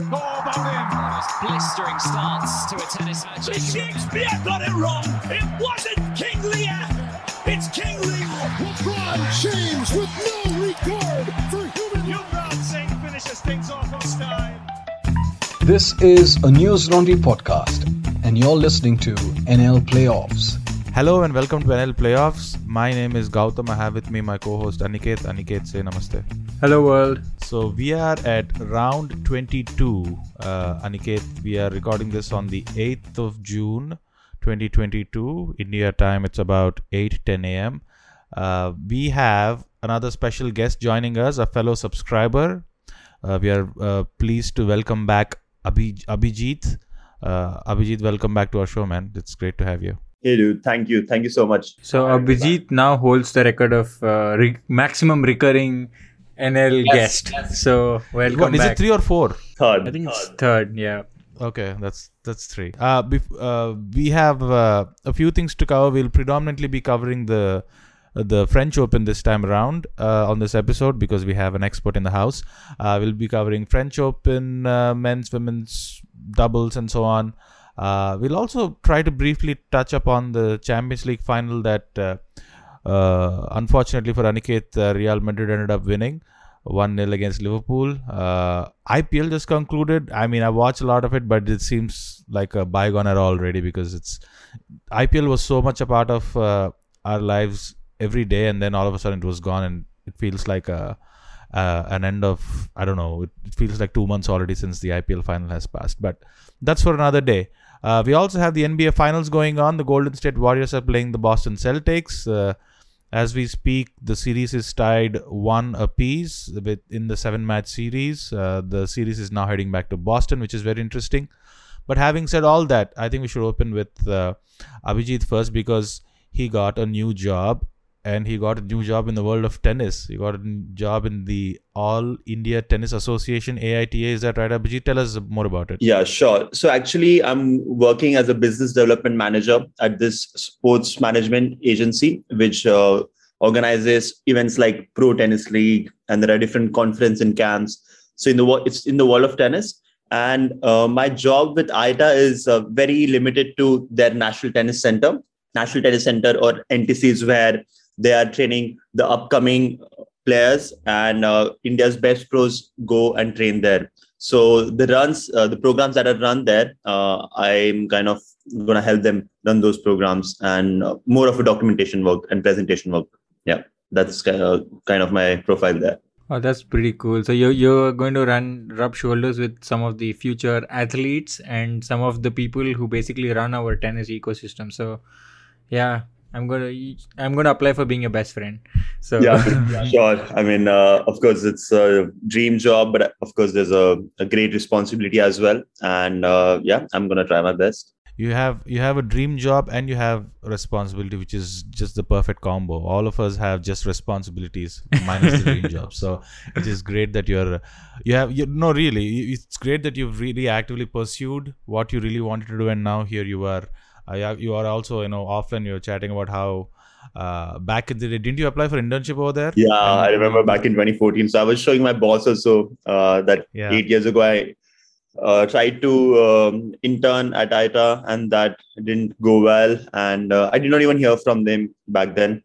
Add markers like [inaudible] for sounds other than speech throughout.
Oh, Bobbin! blistering starts to a tennis match. Shakespeare got it wrong. It wasn't King Lear. It's King Lear. LeBron James with no regard for human Yuvraj Singh finishes things off on style. This is a Newslaundry podcast, and you're listening to NL Playoffs. Hello and welcome to NL Playoffs. My name is Gautam. I have with me my co-host Aniket. Aniket, say namaste. Hello world. So we are at round 22. Uh, Aniket, we are recording this on the 8th of June, 2022. India time, it's about 8:10 a.m. Uh, we have another special guest joining us, a fellow subscriber. Uh, we are uh, pleased to welcome back Abhi- Abhijit. Uh, Abhijit, welcome back to our show, man. It's great to have you. Hey, dude. Thank you. Thank you so much. So Abhijit now holds the record of uh, re- maximum recurring NL Yes, guest. So welcome What, is back. it three or four? Third. I think it's third. Yeah. Okay, that's that's three. Uh, bef- uh, we have uh, a few things to cover. We'll predominantly be covering the the French Open this time around uh, on this episode because we have an expert in the house. Uh, we'll be covering French Open, uh, men's, women's doubles, and so on. Uh, we'll also try to briefly touch upon the Champions League final that, uh, uh, unfortunately for Aniket, uh, Real Madrid ended up winning. 1 0 against Liverpool. Uh, IPL just concluded. I mean, I watched a lot of it, but it seems like a bygone era already because it's IPL was so much a part of uh, our lives every day, and then all of a sudden it was gone, and it feels like a uh, an end of I don't know. It, it feels like two months already since the IPL final has passed, but that's for another day. Uh, we also have the NBA finals going on. The Golden State Warriors are playing the Boston Celtics. As we speak, the series is tied one apiece with in the seven match series. Uh, the series is now heading back to Boston, which is very interesting. But having said all that, I think we should open with uh, Abhijit first because he got a new job and he got a new job in the world of tennis. He got a job in the All India Tennis Association (AITA). Is that right, Abhijit? Tell us more about it. Yeah, sure. So actually, I'm working as a business development manager at this sports management agency, which uh, organizes events like Pro Tennis League, and there are different conference and camps. So in the it's in the world of tennis, and uh, my job with ITA is uh, very limited to their National Tennis Center, National Tennis Center, or NTCs where they are training the upcoming players, and uh, India's best pros go and train there. So the runs, uh, the programs that are run there, uh, I'm kind of going to help them run those programs and uh, more of a documentation work and presentation work. Yeah, that's kind of, kind of my profile there. Oh, that's pretty cool. So you're you're going to run rub shoulders with some of the future athletes and some of the people who basically run our tennis ecosystem. So yeah, I'm gonna I'm gonna apply for being your best friend. So Yeah, [laughs] sure. I mean, uh, of course, it's a dream job, but of course, there's a, a great responsibility as well. And uh, yeah, I'm going to try my best. you have you have a dream job and you have responsibility which is just the perfect combo all of us have just responsibilities minus the dream [laughs] job so it is great that you're you have you no really it's great that you've really actively pursued what you really wanted to do and now here you are uh, you are also you know often you're chatting about how uh, back in the day didn't you apply for internship over there Yeah, And- I remember back in 2014. So I was showing my boss also uh, that Yeah. eight years ago I uh, tried to um, intern at ITA and that didn't go well. And uh, I did not even hear from them back then.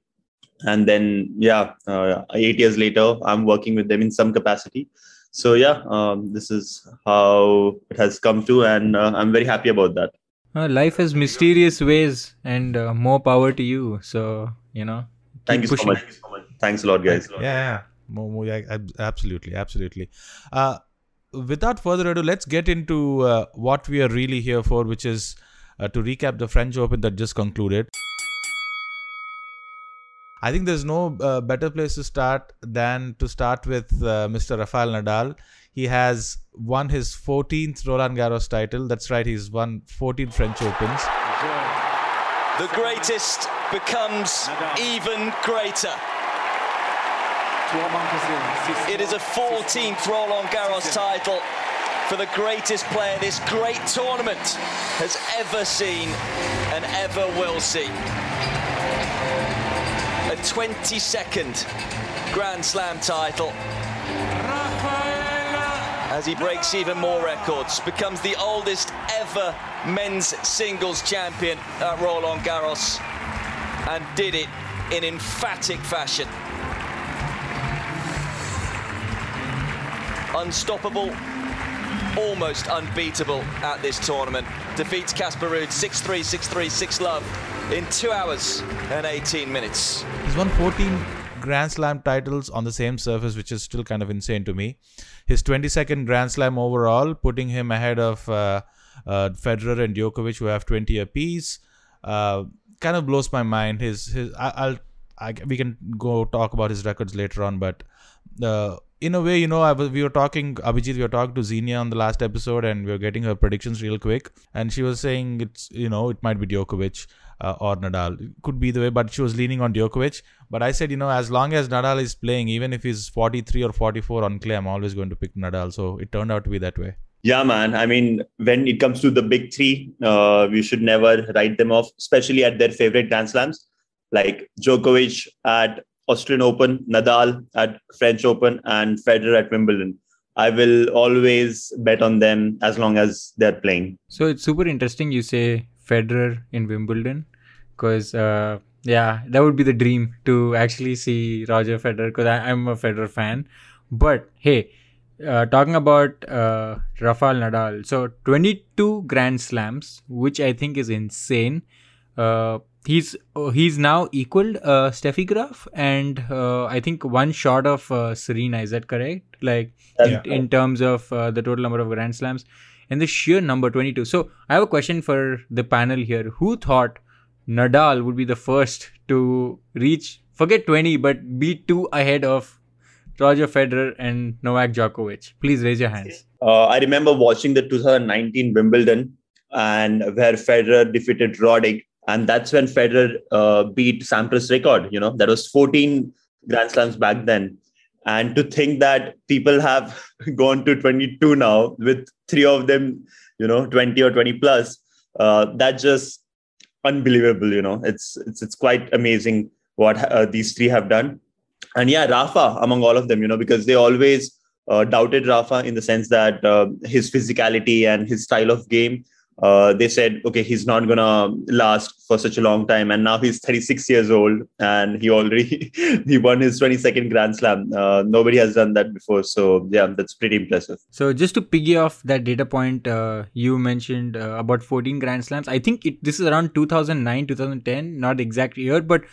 And then, yeah, uh, eight years later, I'm working with them in some capacity. So, yeah, um, this is how it has come to. And uh, I'm very happy about that. Uh, life has mysterious ways, and uh, more power to you. So you know, Thank keep you so pushing. much. Thanks a lot, guys. yeah, yeah. More, more, yeah, ab- absolutely absolutely uh, without further ado let's get into uh, what we are really here for which is uh, to recap the french open that just concluded i think there's no uh, better place to start than to start with uh, mr rafael nadal he has won his 14th roland garros title that's right he's won 14 french opens The greatest becomes even greater. It is a 14th Roland Garros title for the greatest player this great tournament has ever seen and ever will see. A 22nd Grand Slam title. As he breaks even more records, becomes the oldest ever men's singles champion at Roland Garros, and did it in emphatic fashion. Unstoppable, almost unbeatable at this tournament. Defeats Casper Ruud 6-3, 6-3, 6 love in 2 hours and 18 minutes. He's won 14 Grand Slam titles on the same surface, which is still kind of insane to me. His 22nd Grand Slam overall, putting him ahead of uh, uh, Federer and Djokovic, who have 20 apiece. Uh, kind of blows my mind. His his I, I'll I, we can go talk about his records later on, but uh, in a way, you know, I was, we were talking, Abhijit, we were talking to Xenia on the last episode, and we were getting her predictions real quick, and she was saying it's, you know, it might be Djokovic uh, or Nadal, could be the way, but she was leaning on Djokovic. But I said, you know, as long as Nadal is playing, even if he's 43 or 44 on clay, I'm always going to pick Nadal. So it turned out to be that way. Yeah, man. I mean, when it comes to the big three, uh, we should never write them off, especially at their favorite Grand Slams, like Djokovic at Australian Open, Nadal at French Open, and Federer at Wimbledon. I will always bet on them as long as they're playing. So it's super interesting you say Federer in Wimbledon because uh, yeah, that would be the dream to actually see Roger Federer because I'm a Federer fan. But hey, uh, talking about uh, Rafael Nadal, so 22 Grand Slams, which I think is insane. Uh, he's uh, he's now equaled uh, Steffi Graf and uh, I think one short of uh, Serena. Is that correct? Like in, in, terms of uh, the total number of Grand Slams and the sheer number 22. So I have a question for the panel here. Who thought Nadal would be the first to reach forget 20 but be two ahead of Roger Federer and Novak Djokovic? Please raise your hands. Uh, I remember watching the 2019 Wimbledon and where Federer defeated Roddick and that's when Federer uh, beat Sampras' record. You know, that was 14 Grand Slams back then. And to think that people have [laughs] gone to 22 now, with three of them, you know, 20 or 20 plus, uh, that just unbelievable. You know, it's it's it's quite amazing what uh, these three have done. And yeah, Rafa among all of them, you know, because they always uh, doubted Rafa in the sense that uh, his physicality and his style of game uh, they said, okay, he's not gonna last for such a long time, and now he's 36 years old, and he already [laughs] he won his 22nd Grand Slam. Uh, nobody has done that before, so yeah, that's pretty impressive. So just to piggy off that data point uh, you mentioned uh, about 14 Grand Slams, I think it, this is around 2009, 2010, not the exact year, but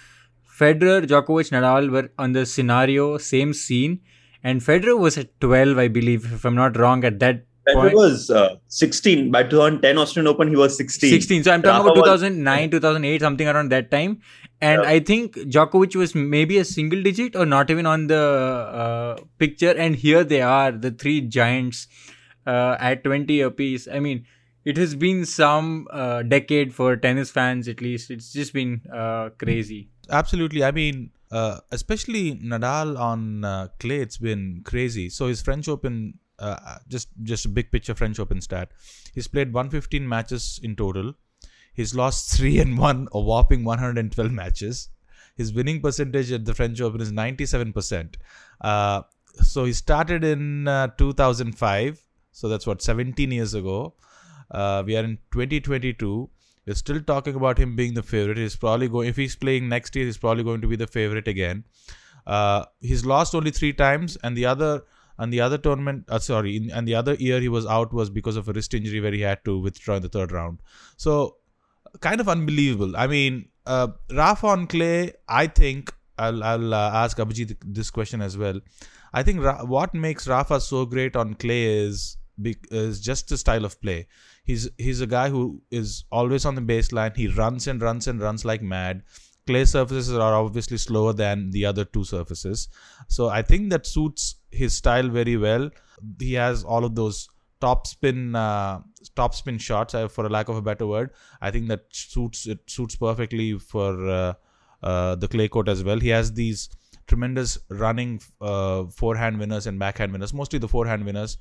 Federer, Djokovic, Nadal were on the scenario, same scene, and Federer was at 12, I believe, if I'm not wrong, at that Federer was uh, 16. By 2010 Australian Open, he was 16. 16. So I'm talking Rafa about 2009, was... 2008, something around that time. And yeah. I think Djokovic was maybe a single digit or not even on the uh, picture. And here they are, the three giants uh, at 20 apiece. I mean, it has been some uh, decade for tennis fans, at least. It's just been uh, crazy. Absolutely. I mean, uh, especially Nadal on clay, it's been crazy. So his French Open uh, just just a big picture French Open stat. He's played 115 matches in total. He's lost [laughs] three and won a whopping 112 matches. His winning percentage at the French Open is 97%. Uh, so he started in uh, 2005. So that's what 17 years ago. Uh, we are in 2022. We're still talking about him being the favorite. He's probably going. If he's playing next year, he's probably going to be the favorite again. Uh, he's lost only three times, and the other and the other tournament uh, sorry in, and the other year he was out was because of a wrist injury where he had to withdraw in the third round. So kind of unbelievable. I mean uh, rafa on clay i think i'll, I'll uh, ask abhijit this question as well. I think Ra- what makes rafa so great on clay is is just the style of play. He's he's a guy who is always on the baseline. He runs and runs and runs like mad clay surfaces are obviously slower than the other two surfaces. So i think that suits his style very well. He has all of those top spin uh, top spin shots uh, for a lack of a better word. I think that suits it suits perfectly for uh, uh, the clay court as well. He has these tremendous running uh, forehand winners and backhand winners mostly the forehand winners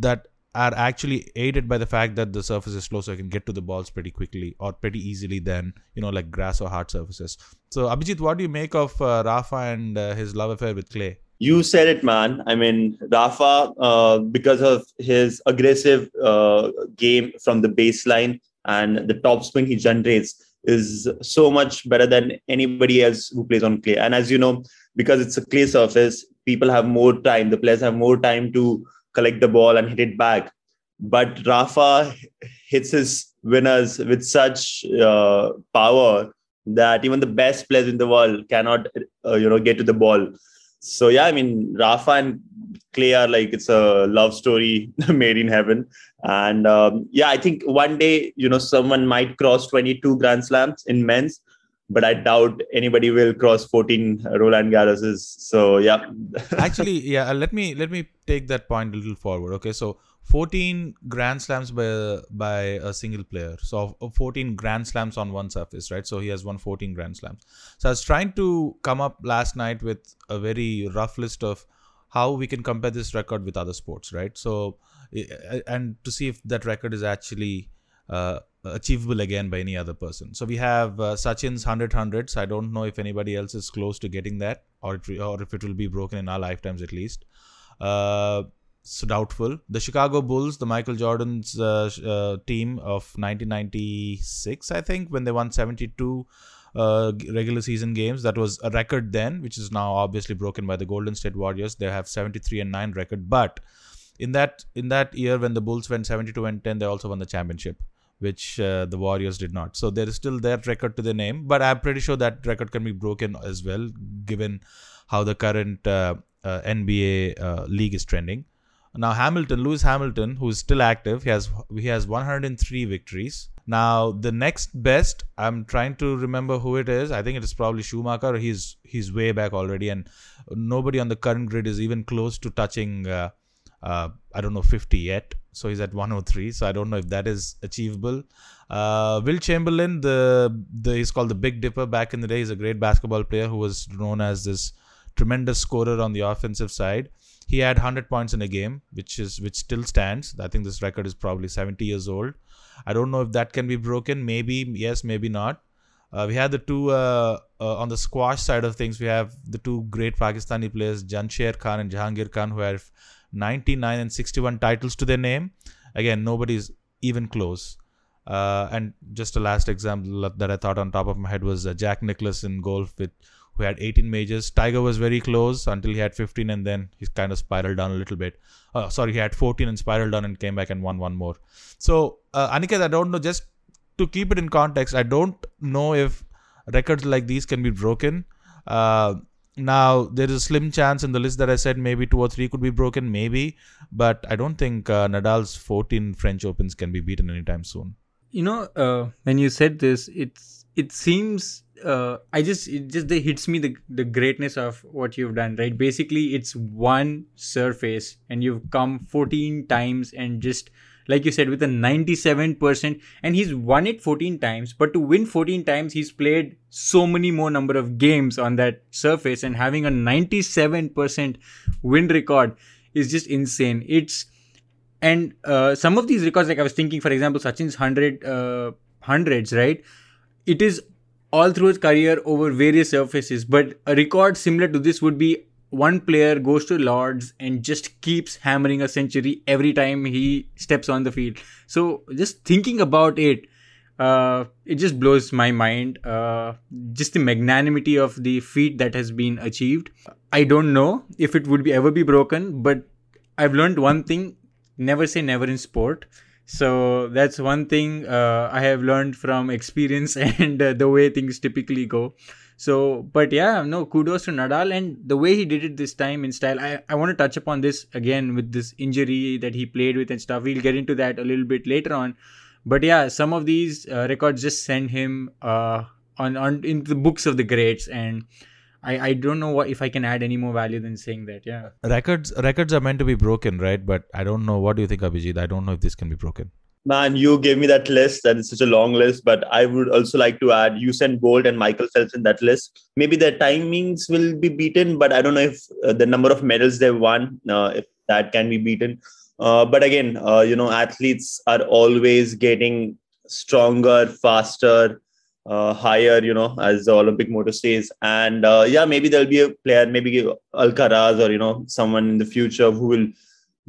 that are actually aided by the fact that the surface is slow so I can get to the balls pretty quickly or pretty easily than you know like grass or hard surfaces so abhijit what do you make of uh, rafa and his love affair with clay you said it, man. I mean, Rafa, uh, because of his aggressive uh, game from the baseline and the top spin he generates, is so much better than anybody else who plays on clay. And as you know, because it's a clay surface, people have more time. The players have more time to collect the ball and hit it back. But Rafa hits his winners with such uh, power that even the best players in the world cannot, uh, you know, get to the ball. So yeah, I mean, Rafa and Clay are like it's a love story [laughs] made in heaven. And um, yeah, I think one day, you know, someone might cross 22 Grand Slams in men's, but I doubt anybody will cross 14 Roland Garroses. So yeah. [laughs] Actually, yeah. Let me let me take that point a little forward. Okay, so 14 Grand Slams by by a single player. So 14 Grand Slams on one surface, right? So he has won 14 Grand Slams. So I was trying to come up last night with a very rough list of how we can compare this record with other sports, right? So eh, eh, and to see if that record is actually achievable again by any other person. So we have uh, Sachin's 100 hundreds. I don't know if anybody else is close to getting that, or it, or if it will be broken in our lifetimes at least. Uh, so doubtful. The Chicago Bulls, the Michael Jordan's uh, uh, team of 1996, I think, when they won 72 uh, regular season games. That was a record then, which is now obviously broken by the Golden State Warriors. They have 73 and 9 record, but in that in that year when the Bulls went 72 and 10, they also won the championship, which uh, the Warriors did not. So there is still that record to the name, but I'm pretty sure that record can be broken as well, given how the current uh, uh, NBA uh, league is trending. Now Hamilton, Lewis Hamilton, who is still active, he has he has 103 victories. Now the next best, I'm trying to remember who it is. I think it is probably Schumacher. He's he's way back already, and nobody on the current grid is even close to touching. Uh, uh, I don't know 50 yet. So he's at 103. So I don't know if that is achievable. Uh, Wilt Chamberlain, the the he's called the Big Dipper. Back in the day, he's a great basketball player who was known as this tremendous scorer on the offensive side. He had 100 points in a game, which is which still stands. I think this record is probably 70 years old. I don't know if that can be broken. Maybe yes, maybe not. Uh, we had the two uh, uh, on the squash side of things. We have the two great Pakistani players, Jansher Khan and Jahangir Khan, who have 99 and 61 titles to their name. Again, nobody's even close. Uh, and just a last example that I thought on top of my head was uh, Jack Nicklaus in golf with who had 18 majors. Tiger was very close until he had 15, and then he kind of spiraled down a little bit. Uh, sorry, he had 14 and spiraled down and came back and won one more. So, uh, Aniket, I don't know. Just to keep it in context, I don't know if records like these can be broken. Uh, now there is a slim chance in the list that I said maybe two or three could be broken, maybe, but I don't think uh, Nadal's 14 French Opens can be beaten anytime soon. You know, uh, when you said this, it's it seems uh, I just it just they hits me the the greatness of what you've done, right? Basically, it's one surface, and you've come 14 times and just like you said with a 97% and he's won it 14 times but to win 14 times he's played so many more number of games on that surface and having a 97% win record is just insane it's and uh, some of these records like i was thinking for example sachin's 100 uh, hundreds right it is all through his career over various surfaces. But a record similar to this would be one player goes to Lords and just keeps hammering a century every time he steps on the field. So just thinking about it, uh, it just blows my mind. Uh, just the magnanimity of the feat that has been achieved. I don't know if it would be ever be broken, but I've learned one thing: never say never in sport so that's one thing uh, i have learned from experience [laughs] and uh, the way things typically go so but yeah no kudos to nadal and the way he did it this time in style i, I want to touch upon this again with this injury that he played with and stuff we'll get into that a little bit later on but yeah some of these uh, records just send him uh, on on into the books of the greats and I, I don't know what if I can add any more value than saying that. Yeah. Records records are meant to be broken, right? But I don't know. What do you think, Abhijit? I don't know if this can be broken. Man, you gave me that list, and it's such a long list. But I would also like to add you Usain Bolt and Michael Phelps in that list. Maybe their timings will be beaten, but I don't know if uh, the number of medals they won, uh, if that can be beaten. Uh, but again, uh, you know, athletes are always getting stronger, faster, uh, higher, you know, as the Olympic motto says. And uh, yeah, maybe there'll be a player, maybe Alcaraz or you know someone in the future who will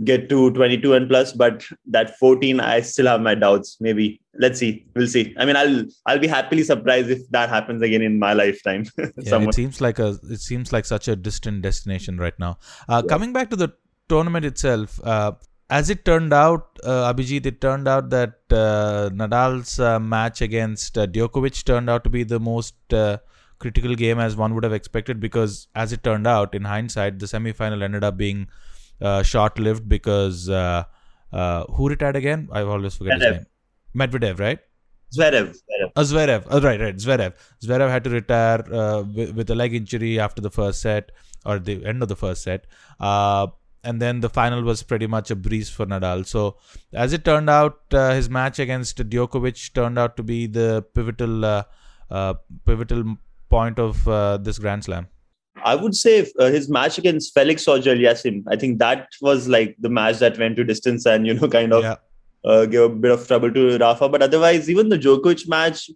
get to 22 and plus. But that 14, I still have my doubts. Maybe let's see, we'll see. I mean, I'll I'll be happily surprised if that happens again in my lifetime. [laughs] yeah, it seems like a it seems like such a distant destination right now. Uh, yeah. Coming back to the tournament itself. Uh, as it turned out, uh, Abhijit, it turned out that uh, Nadal's uh, match against uh, Djokovic turned out to be the most uh, critical game as one would have expected because, as it turned out, in hindsight, the semi-final ended up being uh, short-lived because who retired again? I always forget his name. Medvedev, right? Zverev. Zverev. Uh, Zverev. Oh, right, right. Zverev. Zverev had to retire with, with, a leg injury after the first set or the end of the first set and then the final was pretty much a breeze for Nadal. So, as it turned out, uh, his match against Djokovic turned out to be the pivotal, uh, uh, pivotal point of uh, this Grand Slam. I would say uh, his match against Felix Auger-Aliassime. I think that was like the match that went to distance and you know [laughs] kind of yeah. Uh, gave a bit of trouble to Rafa. But otherwise, even the Djokovic match,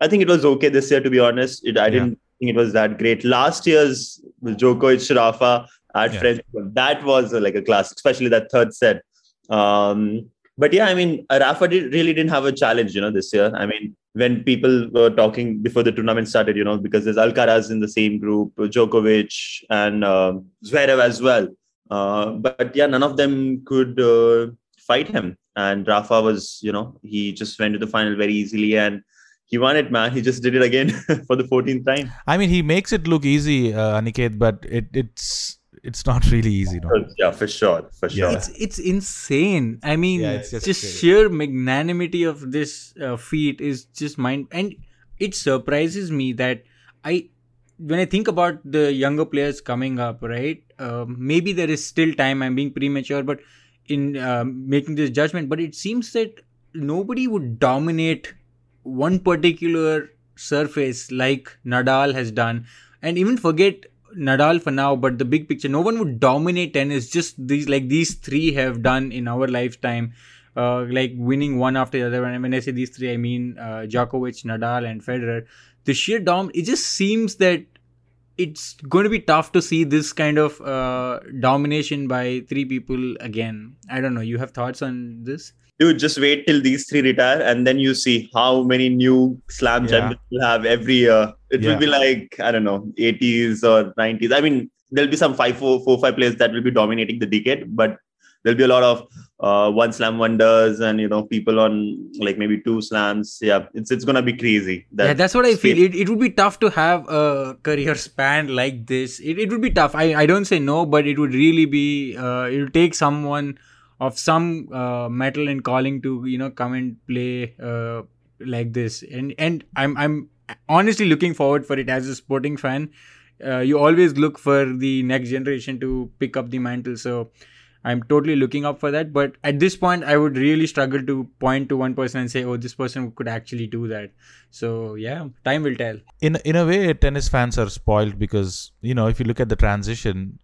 I think it was okay this year. To be honest, it, I didn't think it was that great. Last year's Djokovic Rafa at yeah. French. That was uh, like a class, especially that third set. Um, but yeah, I mean, Rafa did, really didn't have a challenge, you know, this year. I mean, when people were talking before the tournament started, you know, because there's Alcaraz in the same group, Djokovic and uh, Zverev as well. Uh, but yeah, none of them could uh, fight him. And Rafa was, you know, he just went to the final very easily and he won it, man. He just did it again [laughs] for the 14th time. I mean, he makes it look easy, uh, Aniket, but it, it's it's not really easy. No? Yeah, for sure, for sure. It's it's insane. I mean, yeah, just, just sheer magnanimity of this uh, feat is just mind, and it surprises me that I, when I think about the younger players coming up, right? Uh, maybe there is still time. I'm being premature, but in uh, making this judgment, but it seems that nobody would dominate one particular surface like Nadal has done, and even forget Nadal for now, but the big picture, no one would dominate tennis. Just these, like these three have done in our lifetime, uh, like winning one after the other. And when I say these three, I mean uh, Djokovic, Nadal, and Federer. The sheer dom, it just seems that it's going to be tough to see this kind of uh, domination by three people again. I don't know. You have thoughts on this? Dude, just wait till these three retire, and then you see how many new slam yeah. champions will have every year. It yeah. will be like I don't know, 80s or 90s. I mean, there'll be some five, four, four, five players that will be dominating the decade, but there'll be a lot of uh, one slam wonders and you know people on like maybe two slams. Yeah, it's it's gonna be crazy. That yeah, that's what I feel. It, it would be tough to have a career span like this. It, it would be tough. I, I don't say no, but it would really be. Uh, it would take someone of some uh, metal and calling to you know come and play uh, like this. And and i'm i'm honestly looking forward for it as a sporting fan. Uh, you always look for the next generation to pick up the mantle. So i'm totally looking up for that. But at this point i would really struggle to point to one person and say oh this person could actually do that. So yeah time will tell. In in a way tennis fans are spoiled because you know if you look at the transition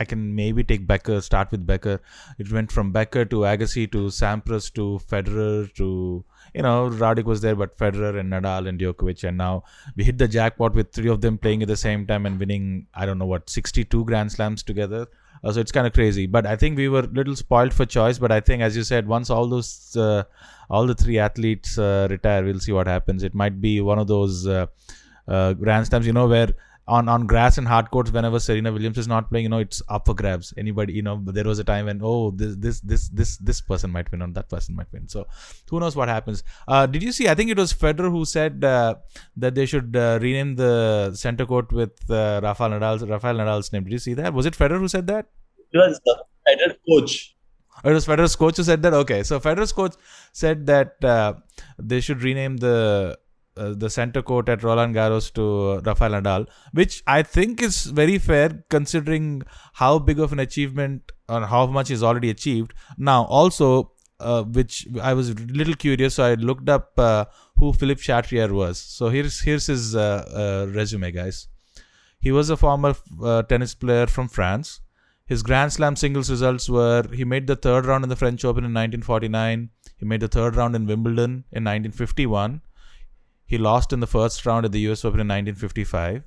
I can maybe take Becker, start with Becker. It went from Becker to Agassi to Sampras to Federer to, you know, Roddick was there, but Federer and Nadal and Djokovic. And now we hit the jackpot with three of them playing at the same time and winning, I don't know what, 62 Grand Slams together. Uh, so it's kind of crazy. But I think we were a little spoiled for choice. But I think, as you said, once all those, uh, all the three athletes uh, retire, we'll see what happens. It might be one of those uh, uh, Grand Slams, you know, where on on grass and hard courts whenever Serena Williams is not playing, you know, it's up for grabs. Anybody, you know, there was a time when oh this this this this this person might win or that person might win. So who knows what happens? Uh, did you see? I think it was Federer who said uh, that they should uh, rename the center court with uh, Rafael Nadal's Rafael Nadal's name. Did you see that? Was it Federer who said that? It was the Federer coach. Oh, it was Federer's coach who said that. Okay, so Federer's coach said that uh, they should rename the uh, the center court at Roland Garros to Rafael Nadal, which I think is very fair considering how big of an achievement or how much is already achieved. Now, also, uh, which I was a little curious, so I looked up uh, who Philippe Chatrier was. So here's here's his uh, uh, resume, guys. He was a former tennis player from France. His Grand Slam singles results were he made the third round in the French Open in 1949. He made the third round in Wimbledon in 1951 He lost in the first round at the US Open in 1955.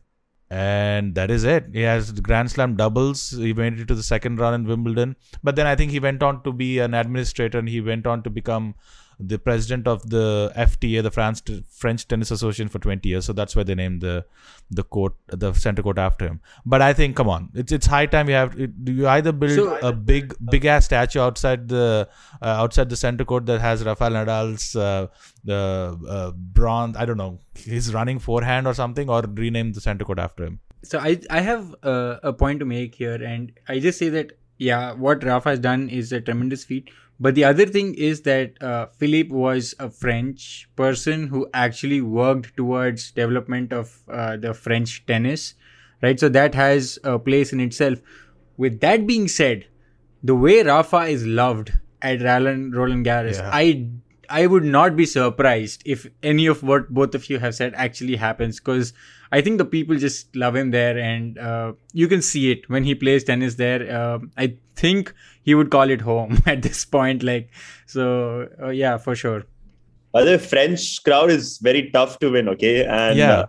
And that is it. He has Grand Slam doubles. He made it to the second round in Wimbledon. But then I think he went on to be an administrator and he went on to become the president of the FTA, the France French Tennis Association, for 20 years. So that's why they named the the court, the center court after him. But I think, come on, it's it's high time you have. Do you either build So- a big big ass statue outside the uh, outside the center court that has Rafael Nadal's uh, the uh, bronze, I don't know, his running forehand or something, or rename the center court after him. So I I have a point to make here, and I just say that yeah, what Rafa has done is a tremendous feat. But the other thing is that uh, Philippe was a French person who actually worked towards development of uh, the French tennis, right? So that has a place in itself. With that being said, the way Rafa is loved at Roland, Roland Garros, Yeah. I I would not be surprised if any of what both of you have said actually happens because I think the people just love him there and uh, you can see it when he plays tennis there. Uh, I think he would call it home [laughs] at this point. Like, so uh, yeah, for sure. By the French crowd is very tough to win. Okay, and Yeah. uh,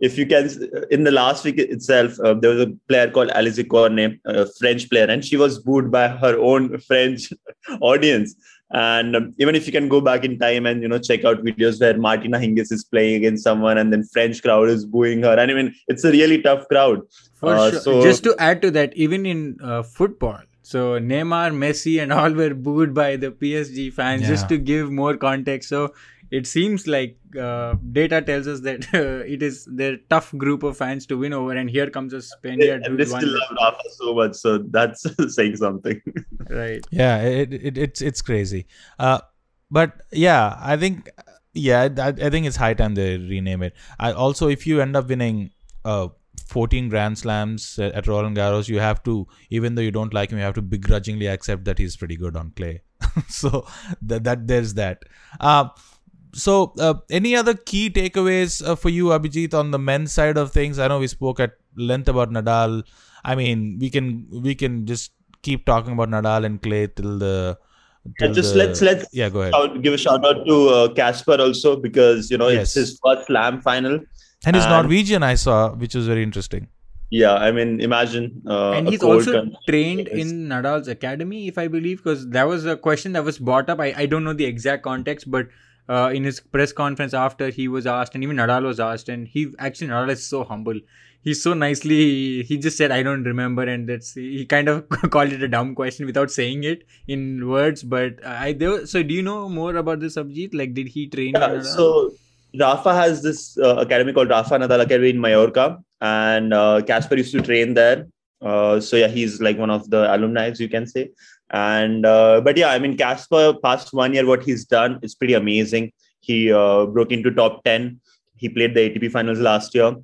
if you can, in the last week itself, uh, there was a player called Alizé Cornet, a French player, and she was booed by her own [laughs] French [laughs] audience. And um, even if you can go back in time and you know check out videos where Martina Hingis is playing against someone, and then French crowd is booing her, and I mean it's a really tough crowd. For Uh, sure. so- Just to add to that, even in uh, football, so Neymar, Messi, and all were booed by the PSG fans just to give more context. So it seems like uh, data tells us that [laughs] uh, it is their tough group of fans to win over, and here comes a Spaniard and they still won. love Rafa so much, so that's [laughs] saying something. [laughs] Right. Yeah, it, it it's it's crazy. Uh, but yeah, I think yeah, I, I think it's high time they rename it. I also, if you end up winning uh 14 Grand Slams at, Roland Garros, you have to, even though you don't like him, you have to begrudgingly accept that he's pretty good on clay. [laughs] so that that there's that. Uh, so uh, any other key takeaways uh, for you, Abhijit, on the men's side of things? I know we spoke at length about Nadal. I mean, we can we can just keep talking about Nadal and clay till the. Till And just the- let's let's yeah, go ahead. shout, give a shout out to uh, Casper also because you know Yes. it's his first slam final. And he's and- Norwegian, I saw, which was very interesting. Yeah, I mean, imagine. Uh, and he's also country. trained Yes. in Nadal's academy, if I believe, because that was a question that was brought up. I, I don't know the exact context, but uh, in his press conference after he was asked, and even Nadal was asked, and he actually Nadal is so humble. He's so nicely. He just said, "I don't remember," and that's he kind of [laughs] called it a dumb question without saying it in words. But I there. So, do you know more about this subject? Like, did he train? in Yeah, Nadal? so Rafa has this uh, academy called Rafa Nadal Academy in Mallorca, and uh, Casper used to train there. Uh, so yeah, he's like one of the alumni, you can say. And uh, but yeah, I mean, Casper past one year, what he's done is pretty amazing. He broke into top ten. He played the ATP finals last year.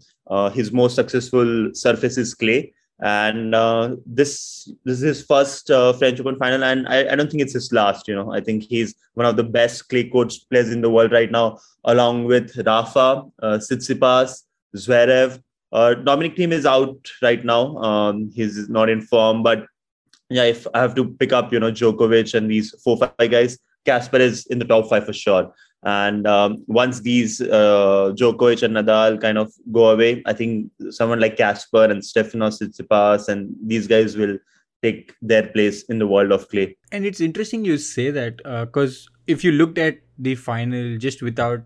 His most successful surface is clay, and uh, this this is his first uh, French Open final, and I, I don't think it's his last. You know, I think he's one of the best clay court players in the world right now, along with Rafa, uh, Tsitsipas, Zverev. Uh, Dominic Thiem is out right now. Um, he's not in form, but yeah, if I have to pick up, you know, Djokovic and these four five guys, Casper is in the top five for sure. And um, once these uh, Djokovic and Nadal kind of go away, I think someone like Casper and Stefanos Tsitsipas and these guys will take their place in the world of clay. And it's interesting you say that because if you looked at the final just without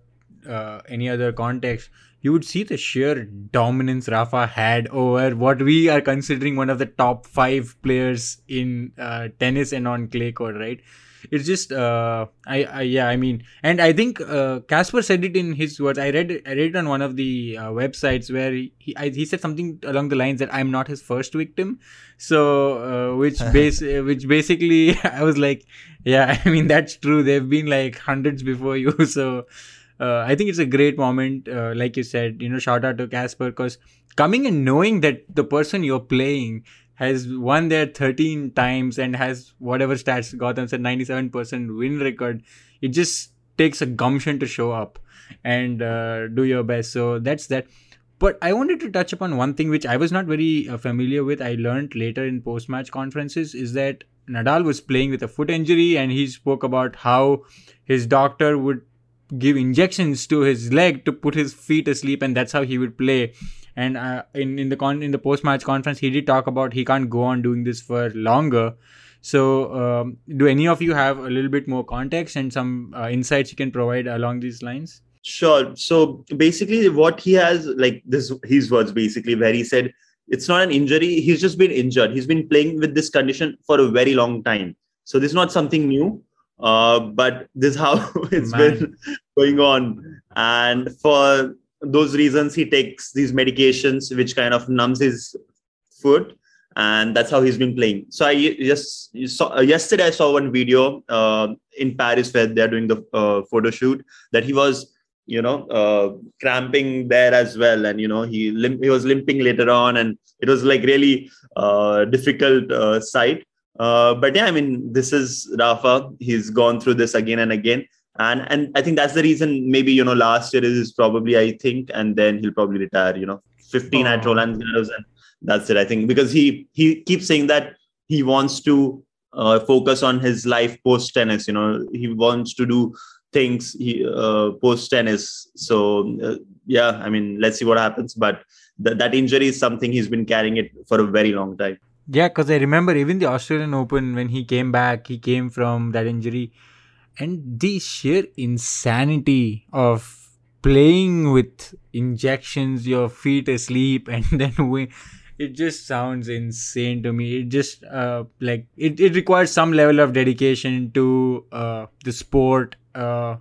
uh, any other context, you would see the sheer dominance Rafa had over what we are considering one of the top five players in uh, tennis and on clay court, right? It's just, uh, I, I, yeah, I mean, and I think uh, Casper said it in his words. I read, I read it on one of the uh, websites where he, he, I, he said something along the lines that I'm not his first victim. So, uh, which [laughs] base, which basically, [laughs] I was like, yeah, [laughs] I mean that's true. They've been like hundreds before you, so uh, I think it's a great moment. Uh, like you said, you know, shout out to Casper because coming and knowing that the person you're playing has won there 13 times and has whatever stats Gautam said 97% win record. It just takes a gumption to show up and uh, do your best. So that's that. But I wanted to touch upon one thing which I was not very uh, familiar with. I learned later in post match conferences is that Nadal was playing with a foot injury and he spoke about how his doctor would give injections to his leg to put his feet asleep, and that's how he would play. And uh, in in the con in the post match conference, he did talk about he can't go on doing this for longer. So, um, do any of you have a little bit more context and some uh, insights you can provide along these lines? Sure. So basically, what he has, like this, his words basically, where he said it's not an injury. He's just been injured. He's been playing with this condition for a very long time. So this is not something new. Uh, but this is how [laughs] it's Man. been [laughs] going on. And for those reasons, he takes these medications, which kind of numbs his foot and that's how he's been playing. So I just saw uh, yesterday I saw one video uh, in Paris where they're doing the uh, photo shoot that he was you know uh, cramping there as well, and you know he limp, he was limping later on, and it was like really uh, difficult uh, sight. but yeah, I mean this is Rafa. He's gone through this again and again. And and I think that's the reason. Maybe you know last year is probably I think, and then he'll probably retire. You know, 15 oh. at Roland Garros and that's it i think because he he keeps saying that he wants to uh, focus on his life post tennis you know he wants to do things he uh, post tennis so uh, yeah i mean let's see what happens but th- that injury is something he's been carrying it for a very long time yeah because i remember even the australian open when he came back he came from that injury and the sheer insanity of playing with injections your feet asleep [laughs] and then we it just sounds insane to me. It just uh, like it, it requires some level of dedication to uh, the sport. Uh,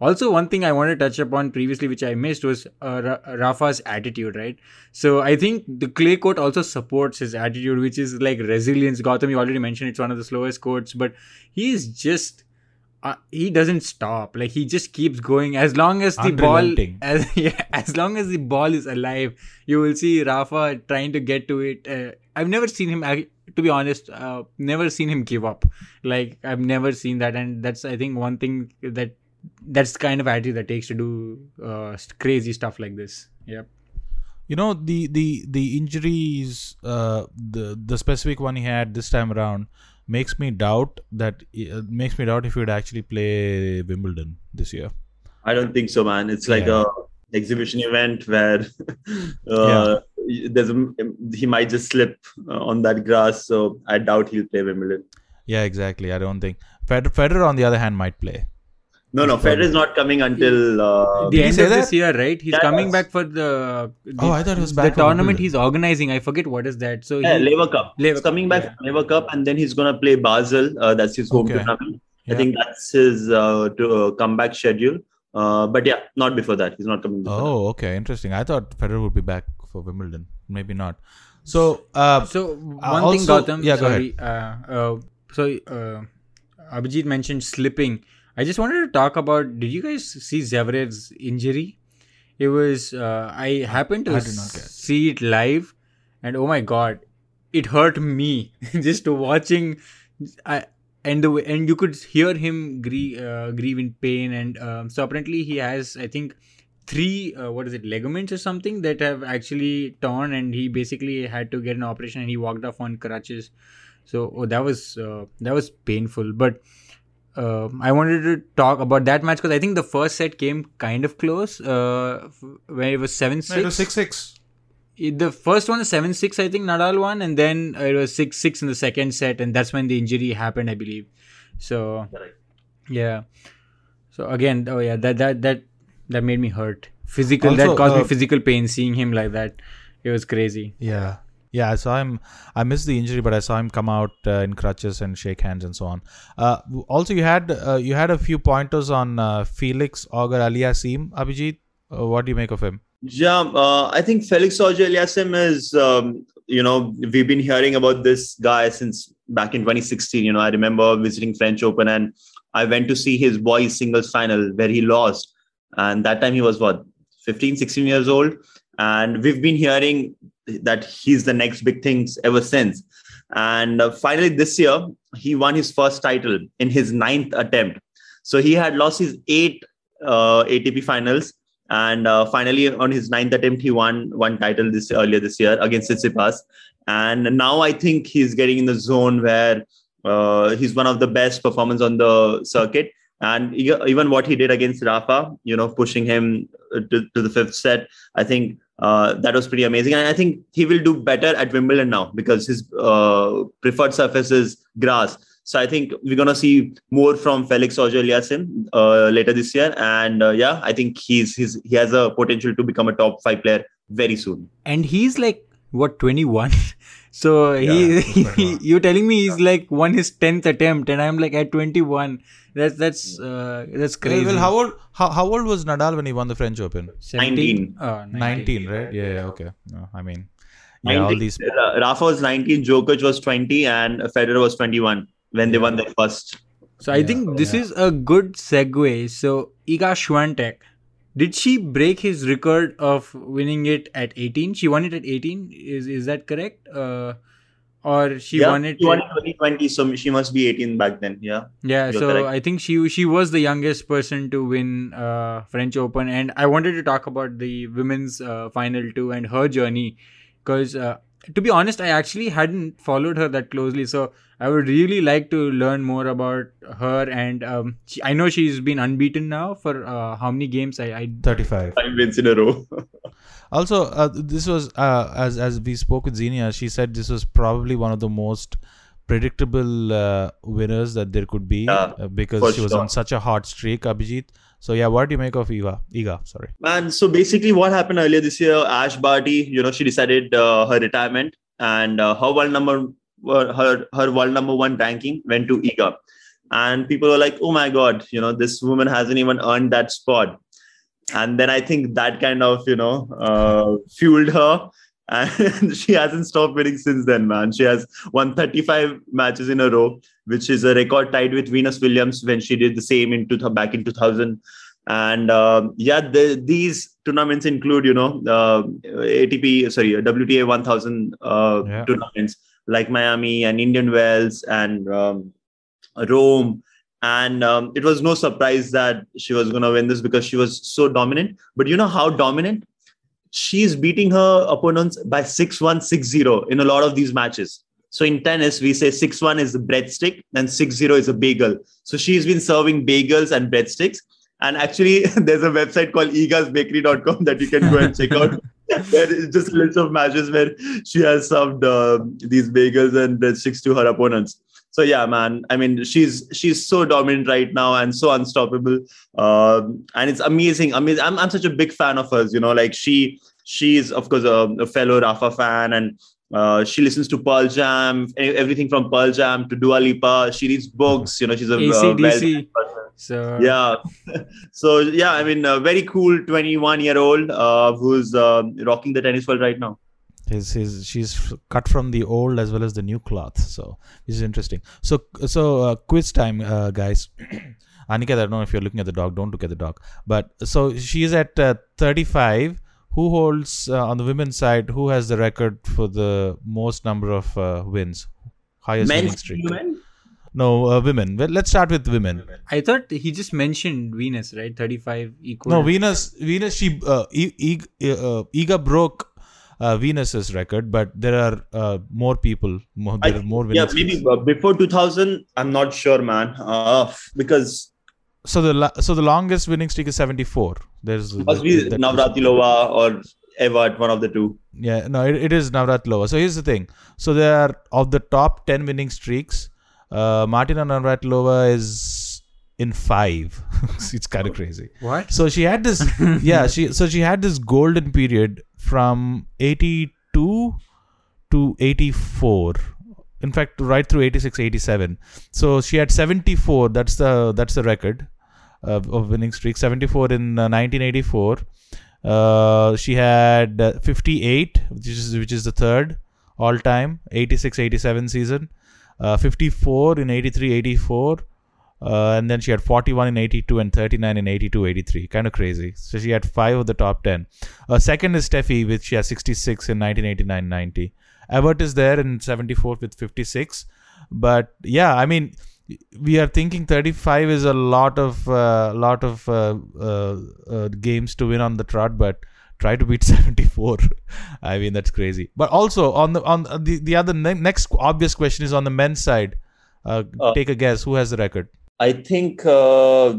also one thing i want to touch upon previously which i missed was uh, rafa's attitude right? So i think the clay court also supports his attitude which is like resilience. Gautam you already mentioned it's one of the slowest courts but he is just uh, he doesn't stop. Like he just keeps going. As long as the ball [laughs] as yeah, as long as the ball is alive you will see rafa trying to get to it. Uh, i've never seen him to be honest uh, never seen him give up. Like i've never seen that. And that's i think one thing that that's kind of attitude that takes to do uh, crazy stuff like this. Yep. You know the the the injuries uh, the the specific one he had this time around makes me doubt that uh, makes me doubt if he would actually play Wimbledon this year. I don't think so, man. It's like yeah. a exhibition event where [laughs] uh, yeah. there's a, he might just slip uh, on that grass. So I doubt he'll play Wimbledon. Yeah, exactly. I don't think Federer, Federer on the other hand might play. No, no, Fed is not coming until uh, the end of that? this year, right? He's yeah, coming back for the, the, oh, I thought it was back the tournament he's organizing. I forget what is that. So yeah, he, Laver Cup. Laver he's coming back yeah. for Laver Cup, and then he's gonna play Basel. Uh, that's his home okay. tournament. Yeah. I think that's his uh, to, uh, comeback schedule. Uh, but yeah, not before that. He's not coming. Oh, okay, interesting. I thought Federer would be back for Wimbledon. Maybe not. So, uh, so one also, thing, Gautam. Yeah, sorry, go ahead. so, Abhijit mentioned slipping I just wanted to talk about. Did you guys see Zverev's injury? It was. Uh, I happened to I see it live, and oh my god, it hurt me [laughs] just watching. I and the and you could hear him grieve, uh, grieve in pain, and um, so apparently he has, I think, three uh, what is it ligaments or something that have actually torn, and he basically had to get an operation, and he walked off on crutches. So oh, that was uh, that was painful, but uh, I wanted to talk about that match because I think the first set came kind of close, uh, where it was seven six. it was six six. The first one is seven six, I think Nadal won, and then it was six six in the second set, and that's when the injury happened, I believe. So, yeah. So again, oh yeah, that that that that made me hurt. Physical, also, that caused uh, me physical pain seeing him like that. It was crazy. Yeah. Yeah, I saw him. I missed the injury, but I saw him come out uh, in crutches and shake hands and so on. Uh, also, you had uh, you had a few pointers on uh, Felix Auger-Aliassime. Abhijit, uh, what do you make of him? Yeah, uh, I think Felix Auger-Aliassime is. Um, you know, we've been hearing about this guy since back in 2016. You know, I remember visiting French Open and I went to see his boys singles final where he lost, and that time he was what 15, 16 years old and we've been hearing that he's the next big things ever since. And uh, finally, this year, he won his first title in his ninth attempt. So he had lost his eight uh, ATP finals, and uh, finally, on his ninth attempt, he won one title this earlier this year against Tsitsipas. And now I think he's getting in the zone where uh, he's one of the best performers on the circuit. And even what he did against Rafa, you know, pushing him uh, to, to the fifth set, I think uh, that was pretty amazing. And I think he will do better at Wimbledon now because his uh, preferred surface is grass. So I think we're gonna see more from Felix Auger-Aliassime uh, later this year, and uh, yeah, I think he's he's he has a potential to become a top five player very soon. And he's like what 21 [laughs] so he, [laughs] he you're telling me he's like won his 10th attempt and i'm like at 21 that's that's uh, that's crazy Well, how old how, how old was Nadal when he won the French Open? 19. Oh, 19, right? Yeah, yeah, okay. No, I mean, yeah, all these. uh, Rafa was 19, Djokovic was 20, and Federer was 21 when they won their first. so i think this is a good segue so iga Swiatek, did she break his record of winning it at 18 she won it at 18 is is that correct uh, or she yeah, won it she won at- in 2020, so she must be 18 back then. Yeah. Yeah, You're so correct. I think she she was the youngest person to win uh, French Open, and I wanted to talk about the women's uh, final too and her journey, because uh, to be honest, I actually hadn't followed her that closely. So I would really like to learn more about her, and um, she, I know she's been unbeaten now for uh, how many games? I, I 35. Five wins in a row. [laughs] Also, uh, this was uh, as as we spoke with Xenia. She said this was probably one of the most predictable uh, winners that there could be Yeah, uh, because she was sure. on such a hot streak, Abhijit. So yeah, what do you make of Iga? Iga, sorry. Man, so basically, what happened earlier this year? Ash Barty, you know, she decided uh, her retirement, and uh, her world number, her her world number one ranking went to Iga, and people were like, "Oh my god, you know, this woman hasn't even earned that spot." And then I think that kind of, you know, uh, fueled her, [laughs] and she hasn't stopped winning since then. Man, she has won 35 matches in a row, which is a record tied with Venus Williams when she did the same in two, back in 2000 and uh, yeah the, these tournaments include you know uh, atp sorry wta 1000 uh, Yeah. tournaments like miami and indian wells and um, rome. And um, it was no surprise that she was going to win this because she was so dominant. But you know how dominant? She's beating her opponents by 6-1 6-0 in a lot of these matches so in tennis we say 6-1 is a breadstick and 6-0 is a bagel so she's been serving bagels and breadsticks and actually, [laughs] there's a website called igasbakery.com that you can go and check out. [laughs] There is just a list of matches where she has served uh, these bagels and breadsticks to her opponents. So yeah, man. I mean, she's she's so dominant right now and so unstoppable. Um, and it's amazing. I mean, I'm I'm such a big fan of hers. You know, like she she's of course a, a fellow Rafa fan and. Uh, she listens to Pearl Jam, e- everything from Pearl Jam to Dua Lipa. She reads books. You know, she's a uh, ACDC. well- So yeah [laughs] so yeah i mean a very cool 21 year old uh, who's uh, rocking the tennis world right now His, his, she's cut from the old as well as the new cloth. So this is interesting. So so uh, quiz time, uh, guys. [clears throat] Aniket, I don't know if you're looking at the dog. Don't look at the dog. But so she's at uh, 35. Who holds uh, on the women's side? Who has the record for the most number of uh, wins? Highest winning streak. women No, uh, women. Well, let's start with women. I thought he just mentioned Venus, right? 35 equal. No, Venus. Venus. She uh, e- e- uh, Iga broke uh, Venus's record, but there are uh, more people. More, I are more yeah maybe uh, before 2000 i'm not sure man uh, because So the so the longest winning streak is 74. There's must be navratilova or evert one of the two Yeah, no, it, it is Navratilova. So here's the thing. So there are of the top 10 winning streaks, uh, Martina Navratilova is in five. [laughs] it's kind of crazy. What? So she had this, [laughs] yeah. She so she had this golden period from 82 to 84. In fact, right through 86, 87. So she had 74. That's the that's the record of, of winning streak. 74 in uh, 1984. Uh, she had uh, 58, which is which is the third all time. 86, 87 season. Uh, 54 in 83, 84. Uh, and then she had 41 in 82 and 39 in 82 83 kind of crazy so she had five of the top 10 uh, second is steffi which she has 66 in 1989 90 Evert is there in 74 with 56 but yeah i mean we are thinking 35 is a lot of uh, lot of uh, uh, uh, games to win on the trot but try to beat [laughs] 74 i mean that's crazy. But also on the on the, the other ne- next obvious question is on the men's side. Uh, Uh, take a guess. Who has the record? I think uh,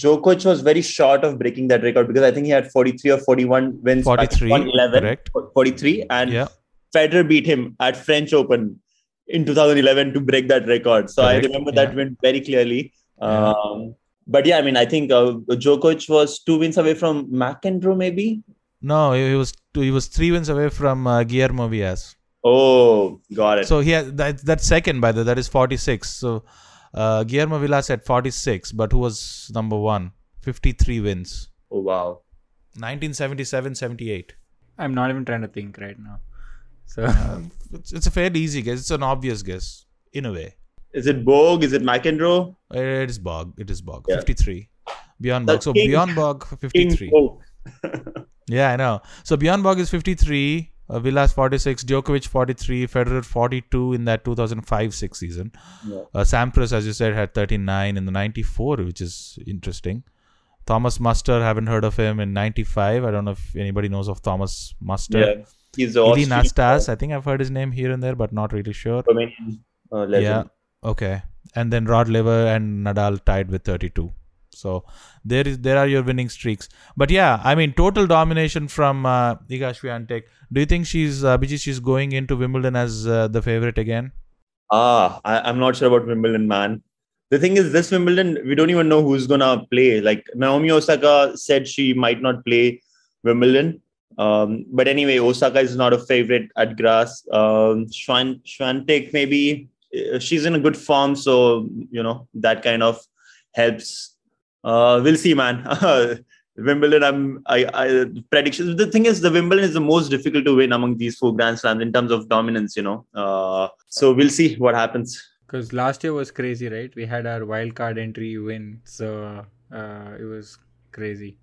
Djokovic was very short of breaking that record because I think he had 43 or 41 wins. back 43, 2011, correct. 43, and Yeah. Federer beat him at French Open in 2011 to break that record. So Correct, I remember that yeah. win very clearly. Yeah. Um, but yeah, I mean, I think uh, Djokovic was two wins away from McEnroe, maybe. No, he he was two, he was three wins away from uh, Guillermo Vilas. Oh, got it. So he had that that's second by the way, that is 46. So uh, Guillermo Vilas at 46, but who was number one? 53 wins. oh wow. 1977 78. I'm not even trying to think right now. So [laughs] It's, it's a fairly easy guess. It's an obvious guess in a way. Is it Borg? Is it McEnroe? It is Borg. It is Borg. Yeah. 53. Björn Borg. So king- Björn Borg 53. [laughs] Yeah, I know. So Björn Borg is 53, uh, Vilas 46, Djokovic 43, Federer 42 in that 2005-6 season. Yeah. Uh, Sampras, as you said, had 39 in the 94, which is interesting. Thomas Muster, haven't heard of him in 95. I don't know if anybody knows of Thomas Muster. Yeah. He's Ilie Nastase, I think I've heard his name here and there, but not really sure. Romanian uh, legend. Yeah. Okay. And then Rod Laver and Nadal tied with 32. So there is there are your winning streaks. But yeah, I mean total domination from uh, Iga Swiatek. Do you think she's uh, Abhijit, she's going into Wimbledon as uh, the favorite again? Ah, I, I'm not sure about Wimbledon, man. The thing is, this Wimbledon, we don't even know who's gonna play. Like Naomi Osaka said, she might not play Wimbledon. Um, but anyway, Osaka is not a favorite at grass. Um, Schwan Swiatek maybe uh, she's in a good form, so you know that kind of helps. Uh, we'll see, man. [laughs] Wimbledon, I'm I, I predictions. The thing is, the Wimbledon is the most difficult to win among these four Grand Slams in terms of dominance. You know, uh, so we'll see what happens. because last year was crazy, right? We had our wild card entry win, so uh, it was crazy.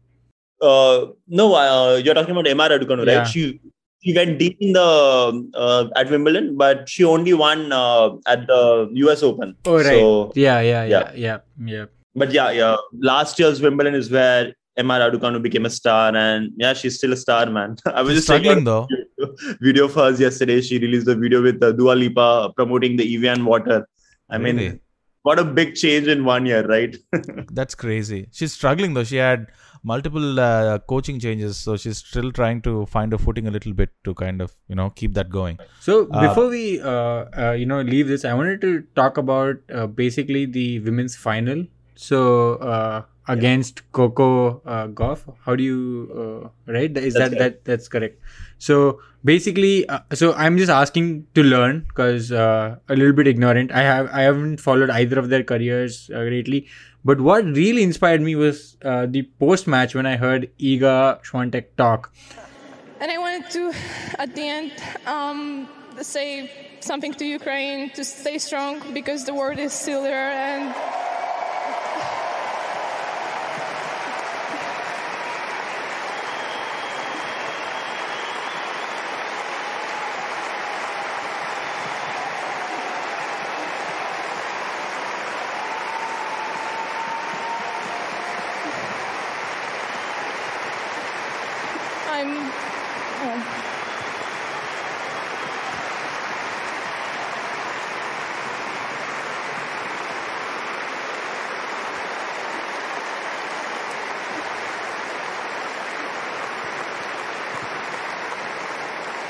Uh, no, uh, you're talking about Emma Raducanu, Yeah. right? She she went deep in the uh, at Wimbledon, but she only won uh, at the U.S. Open. Oh right, So, yeah, yeah, yeah, yeah. yeah, yeah. but yeah, yeah. Last year's Wimbledon is where Emma Raducanu became a star, and yeah, she's still a star, man. [laughs] I was She's just checking struggling though. [laughs] video of hers yesterday. She released a video with uh, Dua Lipa promoting the Evian water. I mean, Really? what a big change in one year, right? [laughs] That's crazy. She's struggling though. She had multiple uh, coaching changes, so she's still trying to find a footing a little bit to kind of you know keep that going. So Uh, before we, uh, uh, you know, leave this, I wanted to talk about uh, basically the women's final. So uh, against Coco uh, Gauff, how do you uh, right? Is That's that that that's correct? So basically, uh, so I'm just asking to learn because uh, a little bit ignorant. I have I haven't followed either of their careers uh, greatly. But what really inspired me was uh, the post match when I heard Iga Swiatek talk. And I wanted to, at the end, um, say something to Ukraine to stay strong because the war is still there and. I'm. oh.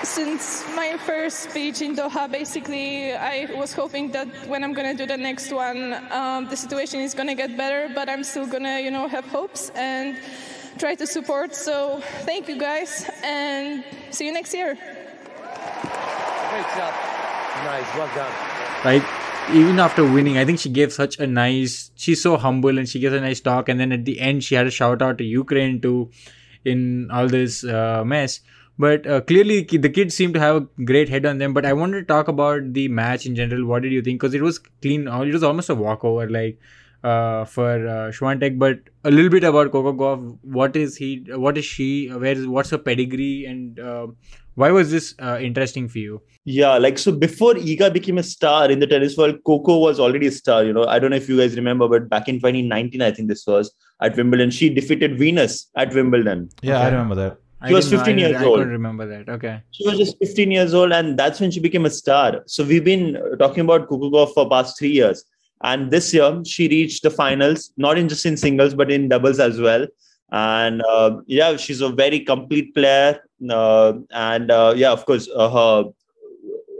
Since my first speech in Doha, basically, I was hoping that when I'm gonna do the next one, um, the situation is gonna get better, but I'm still gonna, you know, have hopes and try to support. So, thank you guys, and see you next year. Great job. Nice, well done. right even after winning i think she gave such a nice she's so humble and she gives a nice talk and then at the end she had a shout out to ukraine too in all this uh, mess but uh, clearly the kids seem to have a great head on them but i wanted to talk about the match in general what did you think because it was clean uh, it was almost a walkover like uh, for uh, Swiatek, but a little bit about Coco Gauff. What is he? What is she? Where is what's her pedigree? And uh, why was this uh, interesting for you? Yeah, like so before Iga became a star in the tennis world, Coco was already a star. You know, I don't know if you guys remember, but back in 2019, I think this was at Wimbledon, she defeated Venus at Wimbledon. Yeah, I remember that. She was didn't know- 15 I, years I old. couldn't remember that. Okay. She was just 15 years old, and that's when she became a star. So we've been uh, talking about Gauff for past three years, And this year, she reached the finals, not in just in singles, but in doubles as well. And uh, yeah, she's a very complete player. Uh, and uh, yeah, of course, uh, her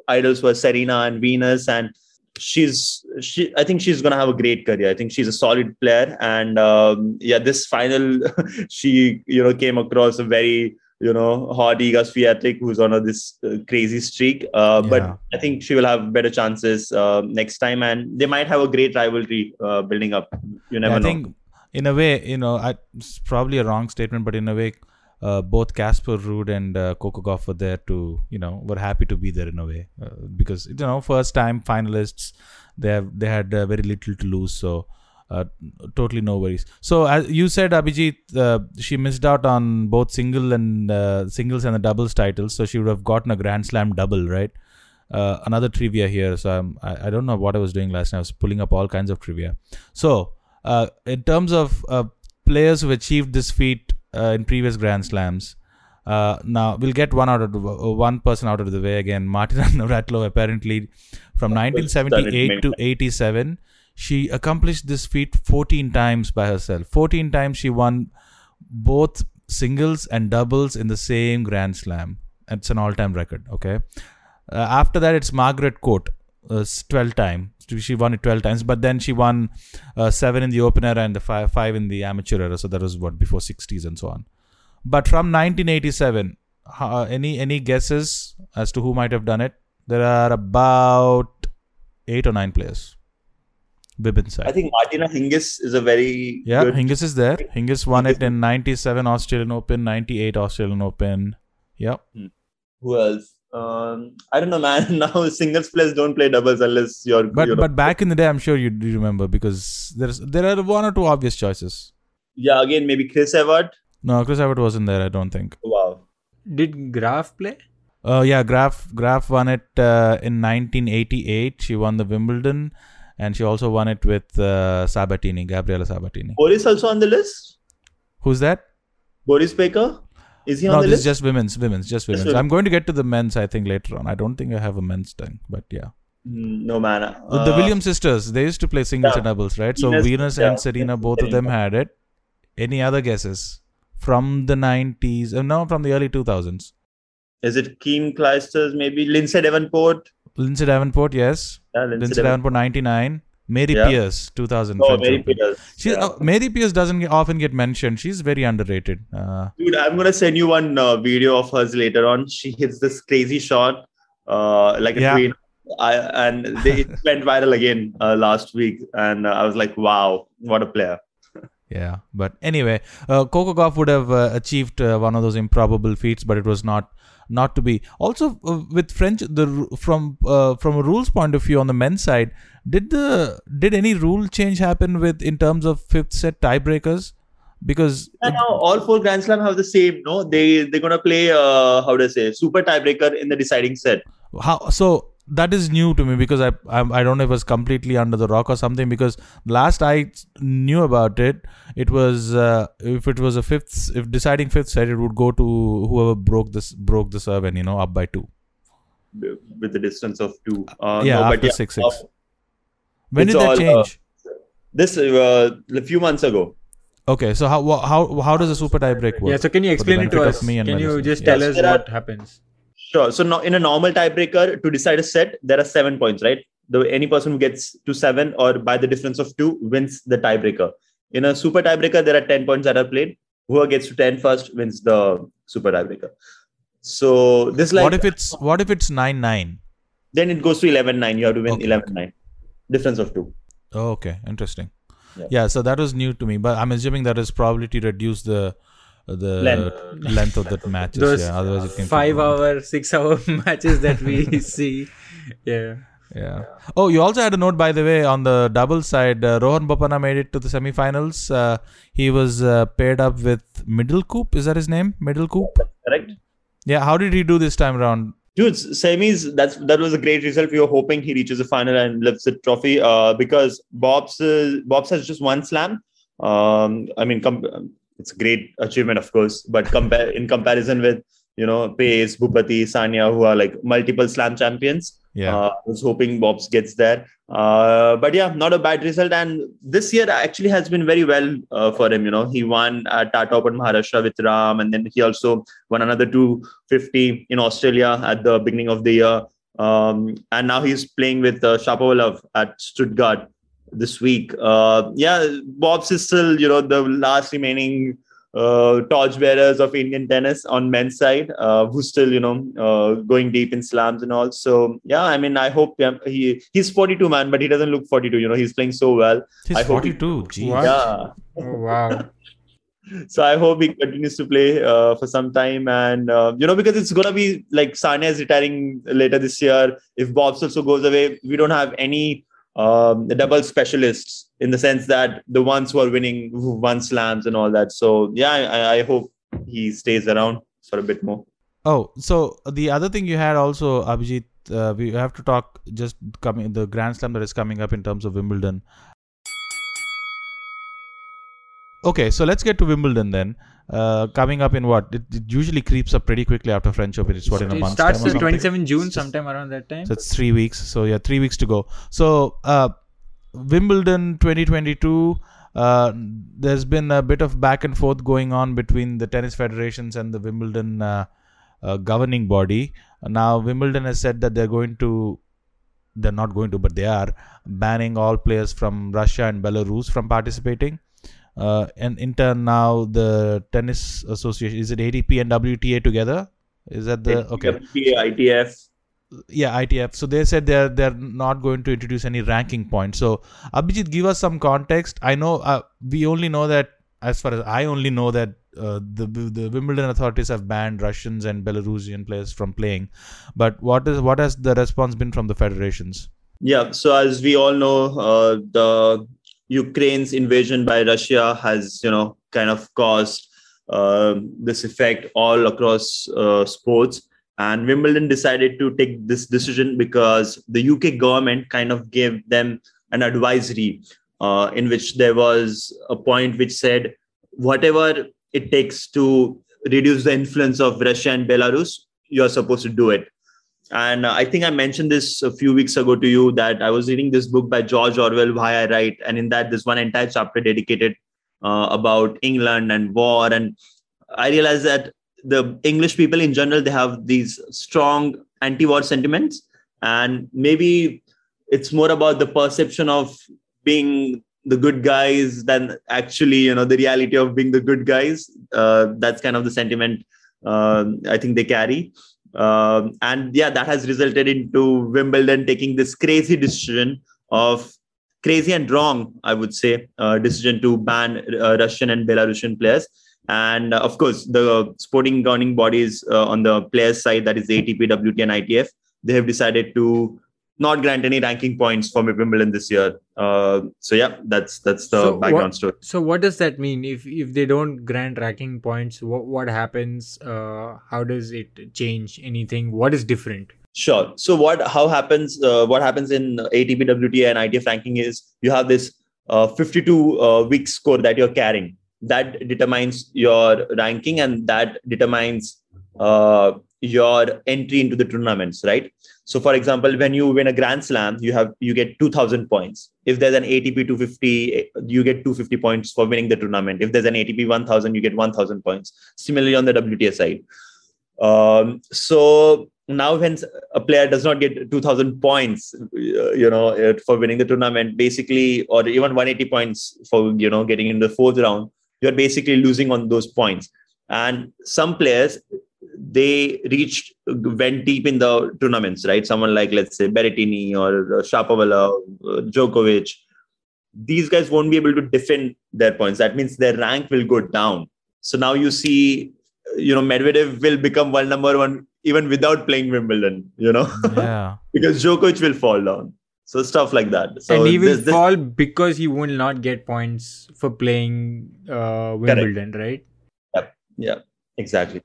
idols were Serena and Venus. And she's she i think she's gonna have a great career. I think she's a solid player. And um, yeah this final [laughs] she you know came across a very you know hot Iga Swiatek who's on a, this uh, crazy streak. Uh, Yeah. but i think she will have better chances uh, next time. And they might have a great rivalry uh, building up. You never know. I know. think, in a way, you know, I, it's probably a wrong statement, but in a way, uh, both Casper Ruud and uh, Coco Gauff were there to, you know, were happy to be there in a way uh, because you know, first time finalists, they have they had uh, very little to lose, so uh, totally no worries. So as you said, Abhijit, uh, she missed out on both single and singles and the doubles titles, so she would have gotten a Grand Slam double, right? Another trivia here. So I'm, I, I don't know what I was doing last night. I was pulling up all kinds of trivia. So in terms of players who achieved this feat in previous Grand Slams, uh, now we'll get one out of the, uh, one person out of the way again. Martina [laughs] Navratilova apparently from 1978 to 87, she accomplished this feat 14 times by herself. 14 times she won both singles and doubles in the same Grand Slam. It's an all-time record. Okay. Uh, after that, it's Margaret Court, uh, 12 times. She won it 12 times, but then she won uh, seven in the open era and the five, five in the amateur era. So that was what before 60s and so on. But from 1987, uh, any any guesses as to who might have done it? There are about eight or nine players. Women's side. i think martina hingis is a very Yeah, good Hingis is there. Hingis won it in 97 Australian Open, 98 Australian Open. Yep. who else um, I don't know, man. [laughs] Now singles players don't play doubles unless you're. But you know, but back in the day, I'm sure you do remember because there's there are one or two obvious choices. yeah, again maybe Chris Evert. No, Chris Evert wasn't there. I don't think. Wow. Did Graf play? Uh, yeah, Graf Graf won it uh, in 1988. She won the Wimbledon, and she also won it with uh, Sabatini, Gabriela Sabatini. Boris also on the list. Who's that? Boris Becker. Is he on No, the this is list? just women's, women's, just women's. women. I'm going to get to the men's. I think later on. I don't think I have a men's thing, but yeah. Mm, no man. With the Uh, Williams sisters, they used to play singles yeah. and doubles, right? So Venus- Venus yeah, and Serena, Venus both of them had it. Any other guesses from the 90s? Uh, no, from the early 2000s. Is it Keem Clijsters? Maybe Lindsay Davenport. Lindsay Davenport, yes. Yeah, Lindsay, Lindsay Davenport, 99. Mary Yeah. Pierce, 2000. Oh, Mary. Peters. She, yeah. uh, Mary Pierce doesn't get, often get mentioned. She's very underrated. Uh, Dude, I'm gonna send you one uh, video of hers later on. She hits this crazy shot, uh, like a Yeah. queen. I, and they, it [laughs] went viral again uh, last week, and uh, I was like, "Wow, what a player!" [laughs] Yeah, but anyway, uh, Coco Gauff would have uh, achieved uh, one of those improbable feats, but it was not not to be. Also, uh, with French, the from uh, from a rules point of view on the men's side, did the did any rule change happen with in terms of fifth set tiebreakers? Because now all four Grand Slam have the same. No, they they're gonna play uh, how do I say super tiebreaker in the deciding set. how so that is new to me because I, I I don't know if it was completely under the rock or something because last I knew about it it was uh, if it was a fifth if deciding fifth set it would go to whoever broke this broke the serve and you know up by two with the distance of two. Uh, yeah no, after yeah, six uh, six when it's did that all, uh, change this uh, a few months ago. okay so how how how does a super tie break work Yeah, so can you explain it to us? me and Can you listeners? just Yes. tell us There are- what happens? Sure. So now in a normal tiebreaker to decide a set, there are seven points, right? The any person who gets to seven or by the difference of two wins the tiebreaker. In a super tiebreaker, there are ten points that are played. Whoever gets to 10 first wins the super tiebreaker. So this like what if it's what if it's nine nine then it goes to 11-9. You have to win Okay. 11-9. Difference of two. oh, okay interesting Yeah. yeah so that was new to me but I'm assuming that is probably to reduce the the Length. length of the [laughs] matches Those yeah otherwise it can five going. hour, six hour [laughs] matches that we [laughs] see. Yeah. Yeah. Oh, you also had a note, by the way, on the double side. Uh, Rohan Bopanna made it to the semifinals. Uh, he was uh, paired up with Middelkoop. Is that his name? Middelkoop. Correct? Yeah. How did he do this time around? Dude, semis, that's that was a great result. We were hoping he reaches the final and lifts the trophy uh, because Bob's uh, Bob's has just one slam. Um, I mean, com- it's a great achievement, of course, but compare in comparison with you know Paes, Bhupathi, Sania, who are like multiple slam champions, Yeah. Uh, I was hoping Bobs gets there. Uh, but yeah, not a bad result. And this year actually has been very well uh, for him. You know, he won at Tata Open Maharashtra with Ram, and then he also won another 250 in Australia at the beginning of the year. Um, and now he's playing with uh, Shapovalov at Stuttgart this week. Uh, yeah, Bobs is still, you know, the last remaining uh, torchbearers of Indian tennis on men's side, uh, who's still, you know, uh, going deep in slams and all. So yeah, I mean, I hope yeah, he he's 42 man, but he doesn't look 42. You know, he's playing so well. He's I hope he- 42. Geez. yeah. Oh, wow. [laughs] So I hope he continues to play uh, for some time, and uh, you know because it's gonna be like Sania is retiring later this year. If Bobs also goes away, we don't have any um, the double specialists in the sense that the ones who are winning, who won slams and all that. So yeah, I, I hope he stays around for a bit more. Oh, so the other thing you had also, Abhijit, uh, we have to talk just coming the Grand Slam that is coming up in terms of Wimbledon. Okay, so let's get to Wimbledon then. Uh, coming up in what? It, it usually creeps up pretty quickly after French Open. It's what in a month. it starts till 27 June, sometime around that time. So it's three weeks. So yeah, three weeks to go. So uh, Wimbledon 2022. Uh, there's been a bit of back and forth going on between the tennis federations and the Wimbledon uh, uh, governing body. Now Wimbledon has said that they're going to, they're not going to, but they are banning all players from Russia and Belarus from participating. Uh, and in turn, now the tennis association is it ATP and WTA together? Is that the okay? WTA, ITF. yeah ITF. So they said they're they're not going to introduce any ranking points. So Abhijit, give us some context. I know uh, we only know that as far as I only know that uh, the the Wimbledon authorities have banned Russians and Belarusian players from playing. But what is what has the response been from the federations? Yeah. So as we all know, uh, the Ukraine's invasion by Russia has, you know, kind of caused uh, this effect all across uh, sports. And Wimbledon decided to take this decision because the UK government kind of gave them an advisory uh, in which there was a point which said whatever it takes to reduce the influence of Russia and Belarus, you're supposed to do it. And uh, I think I mentioned this a few weeks ago to you that I was reading this book by George Orwell, Why I Write. And in that, there's one entire chapter dedicated uh, about England and war. And I realized that the English people in general, they have these strong anti war sentiments. And maybe it's more about the perception of being the good guys than actually, you know, the reality of being the good guys. Uh, that's kind of the sentiment uh, I think they carry. Um, and yeah, that has resulted into Wimbledon taking this crazy decision of crazy and wrong, I would say, uh, decision to ban uh, Russian and Belarusian players. And uh, of course, the sporting governing bodies uh, on the players' side, that is ATP, WTA, and ITF, they have decided to not grant any ranking points for Wimbledon this year. Uh, so yeah, that's that's the So background what- story. So what does that mean? If if they don't grant ranking points, what what happens? Uh, how does it change anything? What is different? Sure. So what how happens uh, what happens in ATP, WTA, and ITF ranking is you have this uh, 52 uh, week score that you're carrying. That determines your ranking and that determines uh, your entry into the tournaments, right? So, for example, when you win a Grand Slam, you have you get 2,000 points. If there's an ATP 250, you get 250 points for winning the tournament. If there's an ATP 1,000, you get 1,000 points. Similarly, on the WTA side. Um, so now when a player does not get 2000 points uh, you know uh, for winning the tournament basically or even 180 points for you know getting in the fourth round you're basically losing on those points and some players they reached went deep in the tournaments right someone like let's say Berrettini or uh, Shapovalov uh, Djokovic these guys won't be able to defend their points that means their rank will go down so now you see you know Medvedev will become world number one even without playing Wimbledon, you know, [laughs] Yeah. because Djokovic will fall down. So stuff like that. So and he will this- this- fall because he will not get points for playing uh, Wimbledon, right? Yep. Yeah, exactly.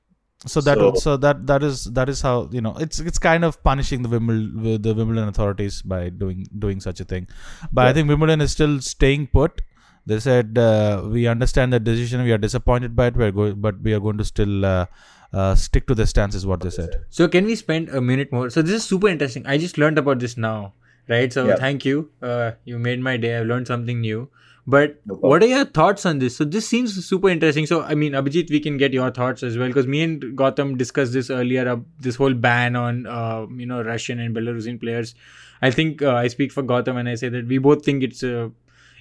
So that So- so, that that is that is how you know it's it's kind of punishing the Wimbledon the Wimbledon authorities by doing doing such a thing. But I think Wimbledon is still staying put. They said uh, we understand the decision. We are disappointed by it. We are go- but we are going to still uh, uh, stick to the stance. Is what they said. So can we spend a minute more? So this is super interesting. I just learned about this now, right? So Yeah. thank you. Uh, you made my day. I've learned something new. But what are your thoughts on this? So this seems super interesting. So I mean, Abhijit, we can get your thoughts as well because me and Gautam discussed this earlier. Uh, this whole ban on uh, you know Russian and Belarusian players. I think uh, I speak for Gautam when I say that we both think it's a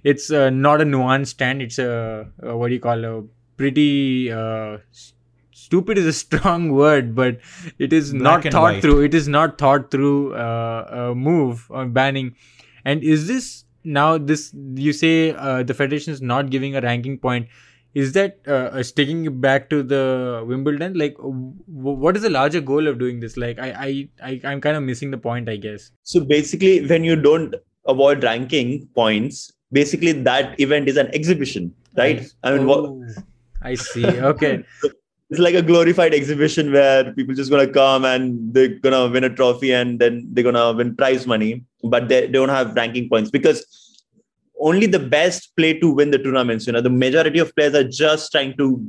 it's uh, not a nuanced stand. It's a, a what do you call a pretty uh, stupid is a [laughs] strong word, but it is Black not thought white. through. It is not thought through uh, a move on banning. And is this now this you say uh, the federation is not giving a ranking point? Is that uh, sticking back to the Wimbledon? Like, w- what is the larger goal of doing this? Like, I, I, I I'm kind of missing the point, I guess. So basically, when you don't avoid ranking points, basically that event is an exhibition, right? I mean, what, Oh, I see. Okay. [laughs] it's like a glorified exhibition where people just gonna come and they're gonna win a trophy and then they're gonna win prize money, but they don't have ranking points because only the best play to win the tournaments. You know, the majority of players are just trying to,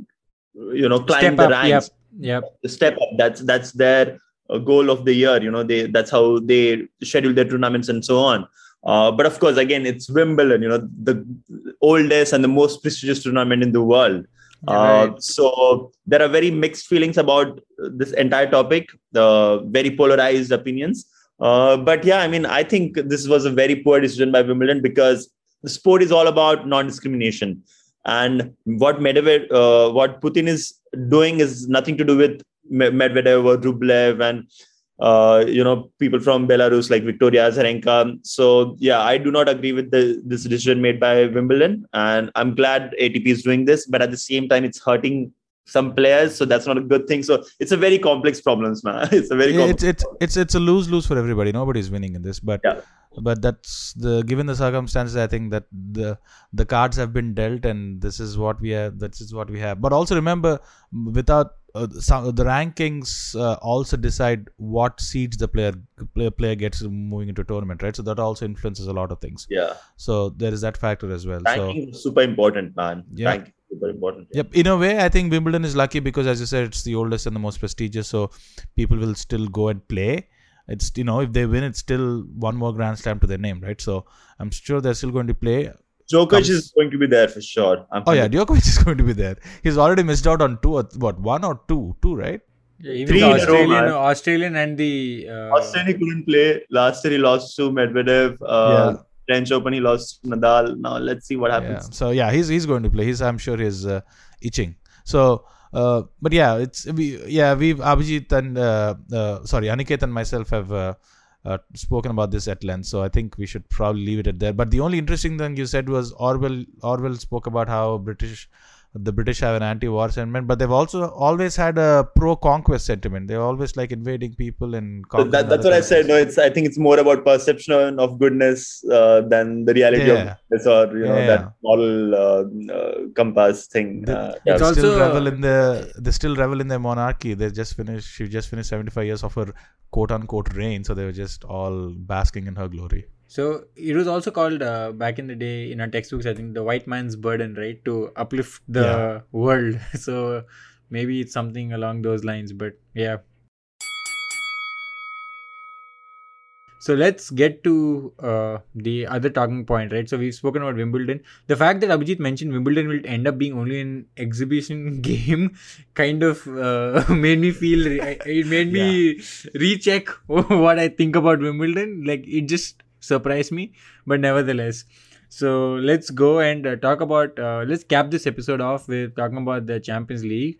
you know, climb Step the up. ranks Yep. Yep. step up that's that's their uh, goal of the year you know they that's how they schedule their tournaments and so on uh, but of course again it's wimbledon you know the oldest and the most prestigious tournament in the world uh, Right. so there are very mixed feelings about this entire topic the very polarized opinions uh, but yeah i mean i think this was a very poor decision by wimbledon because the sport is all about non-discrimination and what Medvedev, uh, what Putin is doing is nothing to do with Medvedev or Rublev and uh, you know people from Belarus like Victoria Azarenka. So yeah, I do not agree with the this decision made by Wimbledon, and I'm glad ATP is doing this. But at the same time, it's hurting some players, so that's not a good thing. So it's a very complex problems, man. [laughs] It's a very Yeah, complex. it's it's it's it's a lose lose for everybody. Nobody's winning in this, but Yeah. but that's the given the circumstances. I think that the the cards have been dealt, and this is what we have. This is what we have. But also remember, without uh, some, the rankings uh, also decide what seeds the player player player gets moving into a tournament, right? So that also influences a lot of things. yeah, So there is that factor as well. So ranking is super important, man. Yeah. Ranking is super important. Yep. In a way, I think Wimbledon is lucky because, as you said, it's the oldest and the most prestigious. So people will still go and play. It's you know if they win, it's still one more Grand Slam to their name, right? So I'm sure they're still going to play. Djokovic Comes- is going to be there for sure. I'm Oh yeah, Djokovic is [laughs] going to be there. He's already missed out on two, or what one or two, two, right? Yeah, even Three the in a row, Australian. Australian and the uh, Australia couldn't play. Last year he lost to Medvedev. Uh, Yeah. French Open he lost Nadal. Now let's see what happens. Yeah. happens. So yeah, he's he's going to play. He's I'm sure he's uh, itching. So. Uh, but yeah, it's we yeah we've Abhijit and uh, uh, sorry Aniket and myself have uh, spoken about this at length, so I think we should probably leave it at there. But the only interesting thing you said was Orwell. Orwell spoke about how British, the British have an anti-war sentiment, but they've also always had a pro-conquest sentiment. They're always like invading people and conquering that, that's other what I said. No, it's I think it's more about perception of goodness uh, than the reality Yeah. of this or you know Yeah. that moral uh, uh, compass thing. The- Uh, It's they also- still revel in the they still revel in their monarchy. They just finished. She just finished seventy five years of her quote unquote reign, so they were just all basking in her glory. So it was also called uh, back in the day in our textbooks. I think the white man's burden, right, to uplift the Yeah. world. [laughs] So maybe it's something along those lines. But yeah. So let's get to uh, the other talking point, right? So we've spoken about Wimbledon. The fact that Abhijit mentioned Wimbledon will end up being only an exhibition [laughs] game kind of uh, [laughs] made me feel, it made me recheck what I think about Wimbledon. Like it just surprised me, but nevertheless. So let's go and uh, talk about, uh, let's cap this episode off with talking about the Champions League.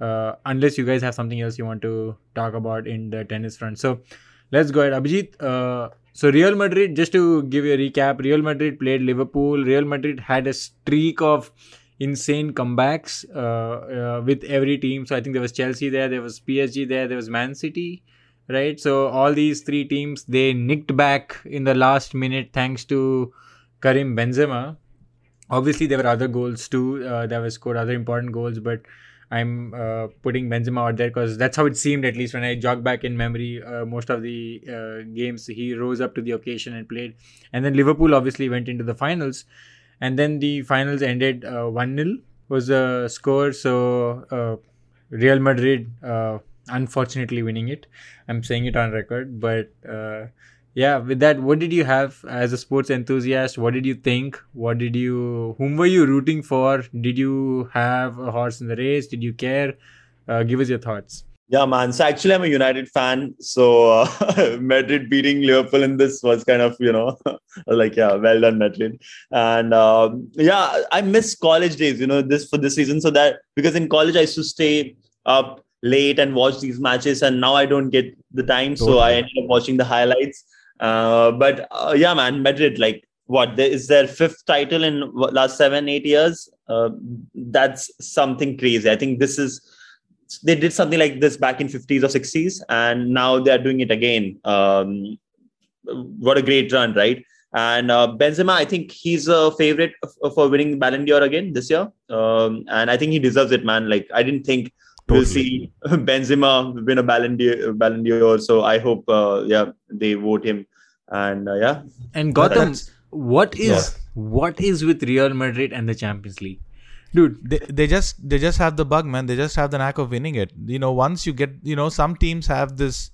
Uh, unless you guys have something else you want to talk about in the tennis front. So let's go ahead. Abhijit, uh, so Real Madrid, just to give you a recap, Real Madrid played Liverpool. Real Madrid had a streak of insane comebacks uh, uh, with every team. So I think there was Chelsea there, there was PSG there, there was Man City, right? So all these three teams they nicked back in the last minute thanks to Karim Benzema. Obviously, there were other goals too. Uh, that were scored other important goals, but I'm uh, putting Benzema out there because that's how it seemed at least when I jog back in memory. Uh, most of the uh, games he rose up to the occasion and played, and then Liverpool obviously went into the finals. and then the finals ended uh, 1 0 was the score. So uh, Real Madrid, uh, unfortunately, winning it. I'm saying it on record, but uh, yeah. With that, what did you have as a sports enthusiast? What did you think? What did you? Whom were you rooting for? Did you have a horse in the race? Did you care? Uh, give us your thoughts. Yeah, man. So actually, I'm a United fan. So uh, [laughs] Madrid beating Liverpool in this was kind of, you know, [laughs] like yeah, well done, Madrid. And um, yeah, I miss college days. You know, this for this season. So that because in college I used to stay up late and watch these matches, and now I don't get the time. So I ended up watching the highlights. Uh, but uh, yeah, man, Madrid. Like, what there is their fifth title in last seven, eight years. Uh, that's something crazy. I think this is they did something like this back in 50s or 60s and now they're doing it again um, what a great run right and uh, benzema i think he's a favorite for winning ballon d'or again this year um, and i think he deserves it man like i didn't think totally. we'll see. [laughs] Benzema win a ballon d'or, ballon d'or so i hope uh, yeah they vote him. And uh, yeah. And Gautam, what is yeah. what is with real madrid and the champions league? Dude they, they just they just have the bug man. They just have the knack of winning it. You know once you get you know some teams have this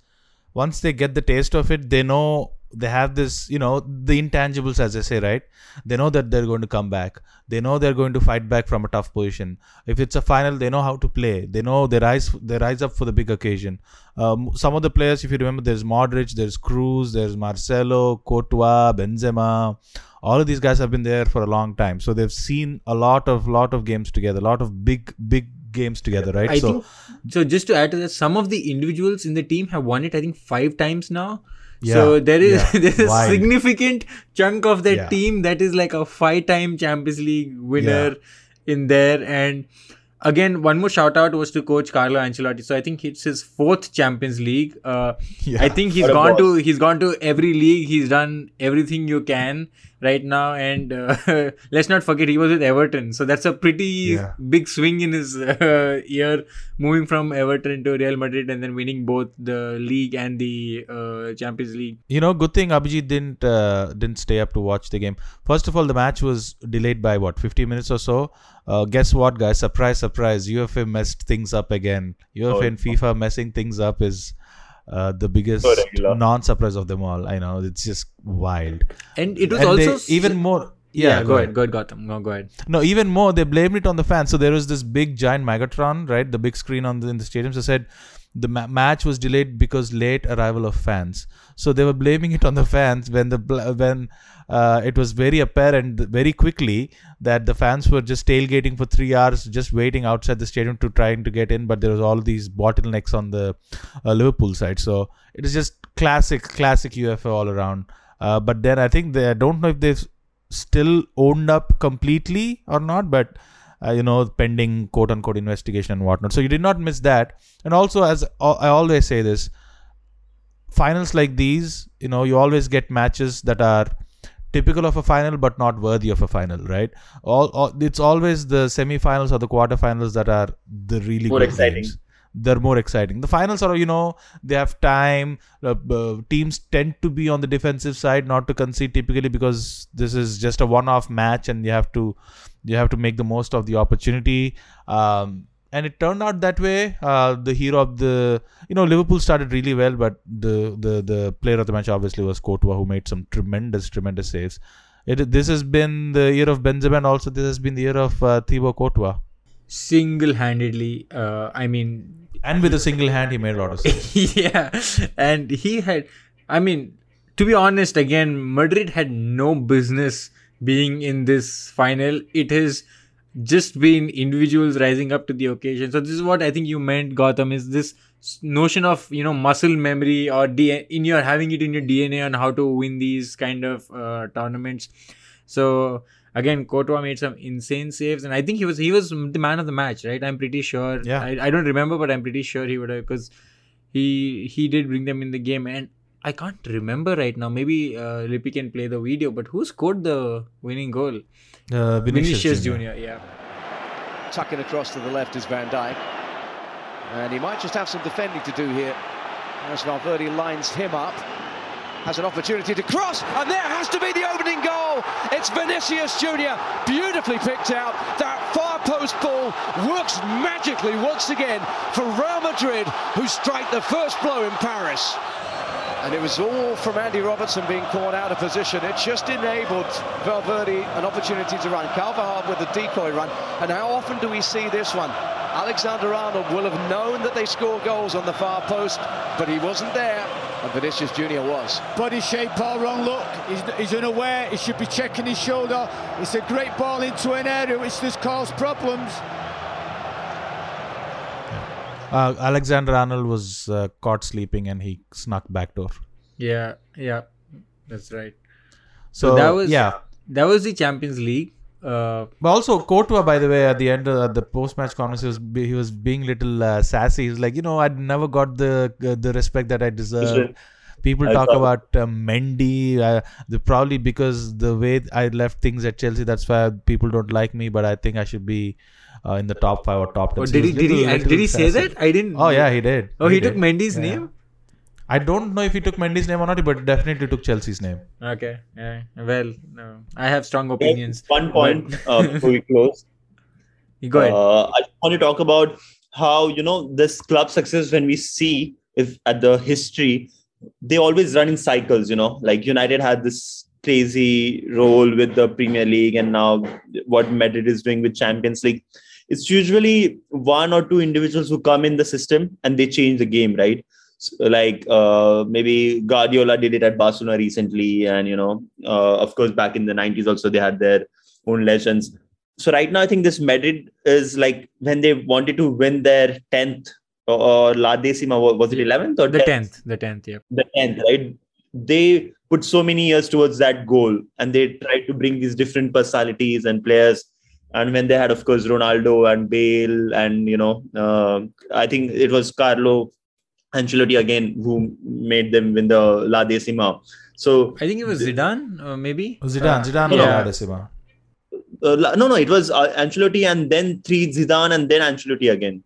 once they get the taste of it they know they have this you know the intangibles as i say right? They know that they're going to come back. They know they're going to fight back from a tough position. If it's a final they know how to play. They know they rise they rise up for the big occasion. Um, some of the players if you remember there's modric there's Kroos there's marcelo courtois benzema. All of these guys have been there for a long time. So they've seen a lot of lot of games together a lot of big big games together right? I so think, so just to add to that some of the individuals in the team have won it i think five times now yeah, so there is yeah. [laughs] there is a significant chunk of that yeah. team that is like a five time champions league winner in there and again, one more shout out was to coach Carlo Ancelotti. So I think it's his fourth Champions League. Uh, [laughs] yeah, I think he's gone to he's gone to every league. He's done everything you can right now. And uh, [laughs] let's not forget he was with Everton. So that's a pretty yeah. big swing in his [laughs] uh, year, moving from Everton to Real Madrid and then winning both the league and the uh, Champions League. You know, good thing Abhijit didn't uh, didn't stay up to watch the game. First of all, the match was delayed by what 50 minutes or so. Uh, guess what, guys? Surprise, surprise! UEFA messed things up again. UEFA oh, and FIFA messing things up is uh, the biggest non-surprise of them all. I know it's just wild. And it was and also even more. Yeah, yeah go, go, ahead. Go ahead, Gautam. No, go ahead. No, even more, they blamed it on the fans. So there was this big giant Megatron, right? The big screen on the, in the stadium. So said the ma- match was delayed because late arrival of fans. So they were blaming it on the fans when the when uh, it was very apparent very quickly that the fans were just tailgating for three hours, just waiting outside the stadium to trying to get in. But there was all these bottlenecks on the uh, Liverpool side. So it is just classic, classic UEFA all around. Uh, but then I think they I don't know if they've still owned up completely or not, but. Uh, you know, pending quote unquote investigation and whatnot. So you did not miss that. And also, as I always say this, finals like these, you know, you always get matches that are typical of a final but not worthy of a final right all, all it's always the semi-finals or the quarterfinals that are the really more exciting games. They're more exciting the finals are you know they have time uh, uh, teams tend to be on the defensive side not to concede typically because this is just a one-off match and you have to you have to make the most of the opportunity um, and it turned out that way. Uh, the hero of the, you know, Liverpool started really well, but the the the player of the match obviously was Courtois, who made some tremendous, tremendous saves. It this has been the year of Benzema, and also this has been the year of uh, Thibaut Courtois. Single-handedly, uh, I mean, and with a single hand, he made a lot of [laughs] saves. yeah, and he had, I mean, to be honest, again, Madrid had no business being in this final. It has just been individuals rising up to the occasion. So this is what I think you meant, Gautam, is this notion of you know muscle memory or in your having it in your DNA on how to win these kind of uh, tournaments. So again, Courtois made some insane saves, and I think he was he was the man of the match, right? I'm pretty sure. Yeah. I, I don't remember, but I'm pretty sure he would have because he he did bring them in the game and. I can't remember right now. Maybe uh, Lippy can play the video, but who scored the winning goal? Uh, Vinicius, Vinicius Junior. yeah. Tucking across to the left is Van Dijk. And he might just have some defending to do here as Valverde lines him up. Has an opportunity to cross, and there has to be the opening goal. It's Vinicius Junior, beautifully picked out. That far post ball works magically once again for Real Madrid, who strike the first blow in Paris. And it was all from Andy Robertson being caught out of position. It just enabled Valverde an opportunity to run. Carvajal with the decoy run. And how often do we see this one? Alexander Arnold will have known that they score goals on the far post, but he wasn't there. And Vinicius Junior was. Body shape, ball wrong look. He's, he's unaware. He should be checking his shoulder. It's a great ball into an area which just cause problems. Uh, Alexander Arnold was uh, caught sleeping and he snuck back door. Yeah, yeah, that's right. So, that was yeah. that was the Champions League. Uh, But also Courtois, by the way, at the end of the post-match conference, he was, be- he was being little uh, sassy. He's like, you know, I'd never got the uh, the respect that I deserve. People I talk thought- about uh, Mendy, uh, the, probably because the way I left things at Chelsea, that's why people don't like me. But I think I should be uh, in the top five or top ten. oh, did he did he little- did he say sassy. that? I didn't. Oh yeah, he did. Oh, he, took did. Mendy's Yeah. name. I don't know if he took Mendy's name or not, but definitely took Chelsea's name. Okay. Yeah. Well, no. I have strong opinions. One point but- uh, [laughs] before we close. You go ahead. Uh, I want to talk about how you know this club success when we see if at the history they always run in cycles. You know, like United had this crazy role with the Premier League, and now what Madrid is doing with Champions League. It's usually one or two individuals who come in the system and they change the game, right? So, like uh, maybe Guardiola did it at Barcelona recently, and you know, uh, of course, back in the '90s also they had their own legends so right now, I think this Madrid is like when they wanted to win their tenth or, or La Decima, was it eleventh or the tenth. The tenth. Yeah. The tenth, right? They put so many years towards that goal, and they tried to bring these different personalities and players. And when they had, of course, Ronaldo and Bale, and you know, uh, I think it was Carlo Ancelotti again who made them win the La Decima. So I think it was Zidane, uh, maybe. Zidane, Zidane, yeah. or La Decima. uh, no, no, it was uh, Ancelotti and then three Zidane and then Ancelotti again.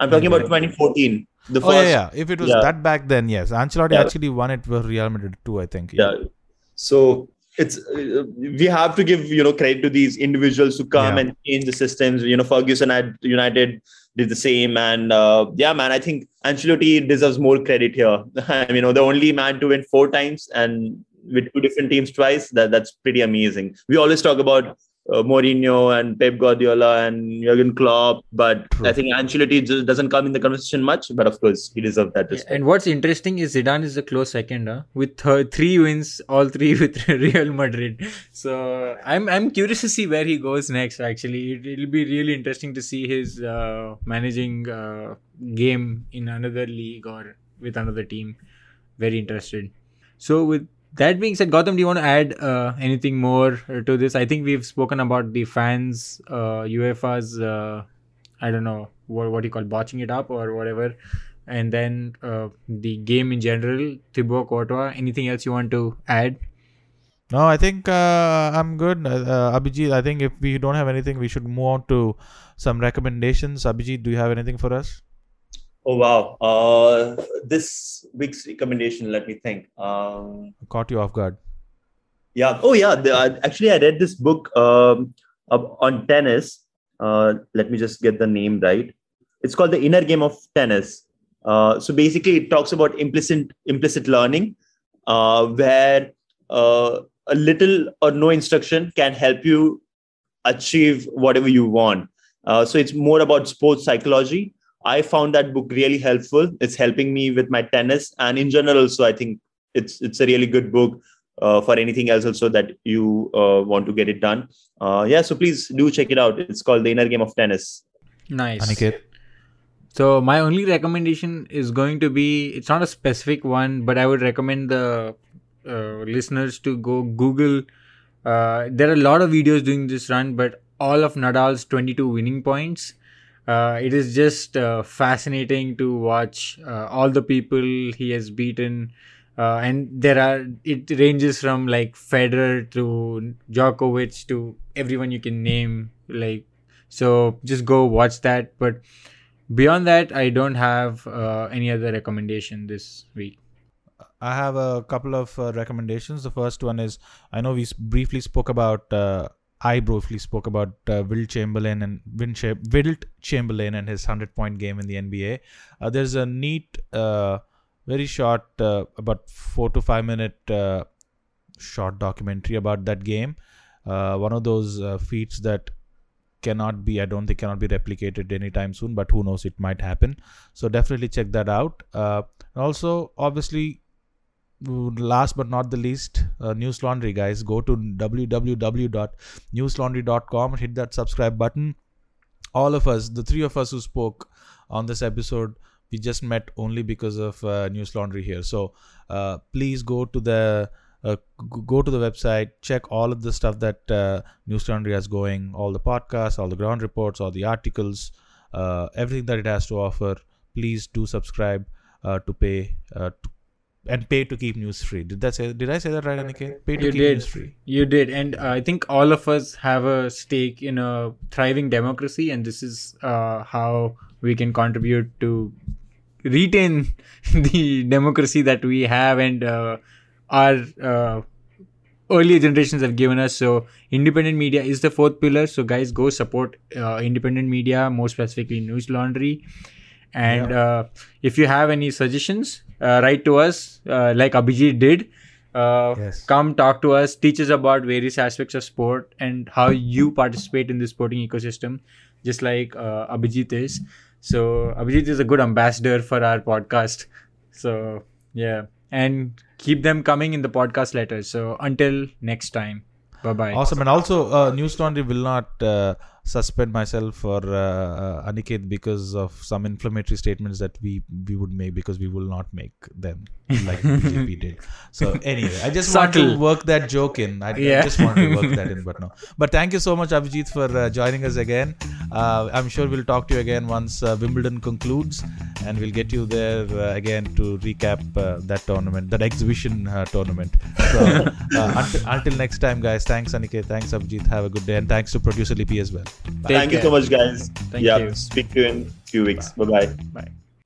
I'm talking about 2014. The first, Oh yeah, yeah. If it was yeah. that back then, yes. Ancelotti Yeah. actually won it for Real Madrid too, I think. yeah. So it's uh, we have to give you know credit to these individuals who come Yeah. and change the systems. You know, Ferguson at United did the same, and uh, yeah, man, I think Ancelotti deserves more credit here. [laughs] I mean, you know, the only man to win four times and with two different teams twice. That that's pretty amazing. We always talk about. Uh, Mourinho and Pep Guardiola and Jurgen Klopp, but True. I think Ancelotti just doesn't come in the conversation much. But of course, he deserves that respect. And what's interesting is Zidane is a close second, huh? with uh, three wins, all three [laughs] with Real Madrid. So I'm I'm curious to see where he goes next. Actually, it, it'll be really interesting to see his uh, managing uh, game in another league or with another team. Very interested. So with that being said, Gautam, do you want to add uh, anything more to this? I think we've spoken about the fans, uh, uh, I don't know what what do you call botching it up or whatever, and then uh, the game in general. Thibaut Courtois. Anything else you want to add? No, I think uh, I'm good. Uh, uh, Abhijit, I think if we don't have anything, we should move on to some recommendations. Abhijit, do you have anything for us? Oh wow! Uh, this week's recommendation. Let me think. Um, Caught you off guard. yeah. Oh yeah. The, uh, actually, I read this book um, on tennis. Uh, let me just get the name right. It's called the Inner Game of Tennis. Uh, so basically, it talks about implicit implicit learning, uh, where uh, a little or no instruction can help you achieve whatever you want. Uh, so it's more about sports psychology. I found that book really helpful. It's helping me with my tennis and in general So I think it's it's a really good book uh, for anything else also that you uh, want to get it done. Uh, yeah, so please do check it out. It's called The Inner Game of Tennis. Nice. Aniket. So my only recommendation is going to be it's not a specific one, but I would recommend the uh, listeners to go Google. Uh, there are a lot of videos doing this run, but all of Nadal's 22 winning points. Uh, it is just uh, fascinating to watch uh, all the people he has beaten. Uh, and there are it ranges from like Federer to Djokovic to everyone you can name. Like so, just go watch that. But beyond that, I don't have uh, any other recommendation this week. I have a couple of uh, recommendations. The first one is I know we briefly spoke about. I briefly spoke about uh, Wilt Chamberlain and Wilt Cha- Wilt Chamberlain and his hundred point game in the NBA. Uh, there's a neat, uh, very short, uh, about four to five minute uh, short documentary about that game. Uh, one of those feats that cannot be, I don't think, cannot be replicated anytime soon. But who knows? It might happen. So definitely check that out. Also, obviously, last but not the least, uh, Newslaundry guys, go to www.newslaundry.com and hit that subscribe button. All of us, the three of us who spoke on this episode, we just met only because of uh, Newslaundry here. So uh, please go to the uh, go to the website, check all of the stuff that uh, Newslaundry has going, all the podcasts, all the ground reports, all the articles, uh, everything that it has to offer. Please do subscribe uh, to pay uh, to, and pay to keep news free. Did that say? Did I say that right, Aniket? Pay to you keep did news free. you did and uh, i think all of us have a stake in a thriving democracy and this is uh, how we can contribute to retain [laughs] the democracy that we have and uh, our uh, earlier generations have given us so independent media is the fourth pillar so guys go support uh, independent media more specifically Newslaundry and uh, if you have any suggestions write to us uh, like abhijit did. Uh, Yes. come talk to us teach us about various aspects of sport and how you participate in the sporting ecosystem just like uh, abhijit is. So abhijit is a good ambassador for our podcast. So yeah. And keep them coming in the podcast letters. So until next time. Bye bye Awesome, and also uh, Newslaundry will not uh, suspend myself or uh, uh, Aniket because of some inflammatory statements that we we would make because we will not make them like [laughs] BJP did. So anyway, I just want to work that joke in. I, I just want to work that in, but no. [laughs] But thank you so much, Abhijit, for uh, joining us again. Uh, I'm sure we'll talk to you again once uh, Wimbledon concludes, and we'll get you there uh, again to recap uh, that tournament, that exhibition uh, tournament. So [laughs] uh, until, until next time, guys. Thanks, Aniket. Thanks, Abhijit. Have a good day, and thanks to producer Lippy as well. Take Thank you care. so much, guys. Thank yeah, you. speak to you in a few weeks. Bye bye. bye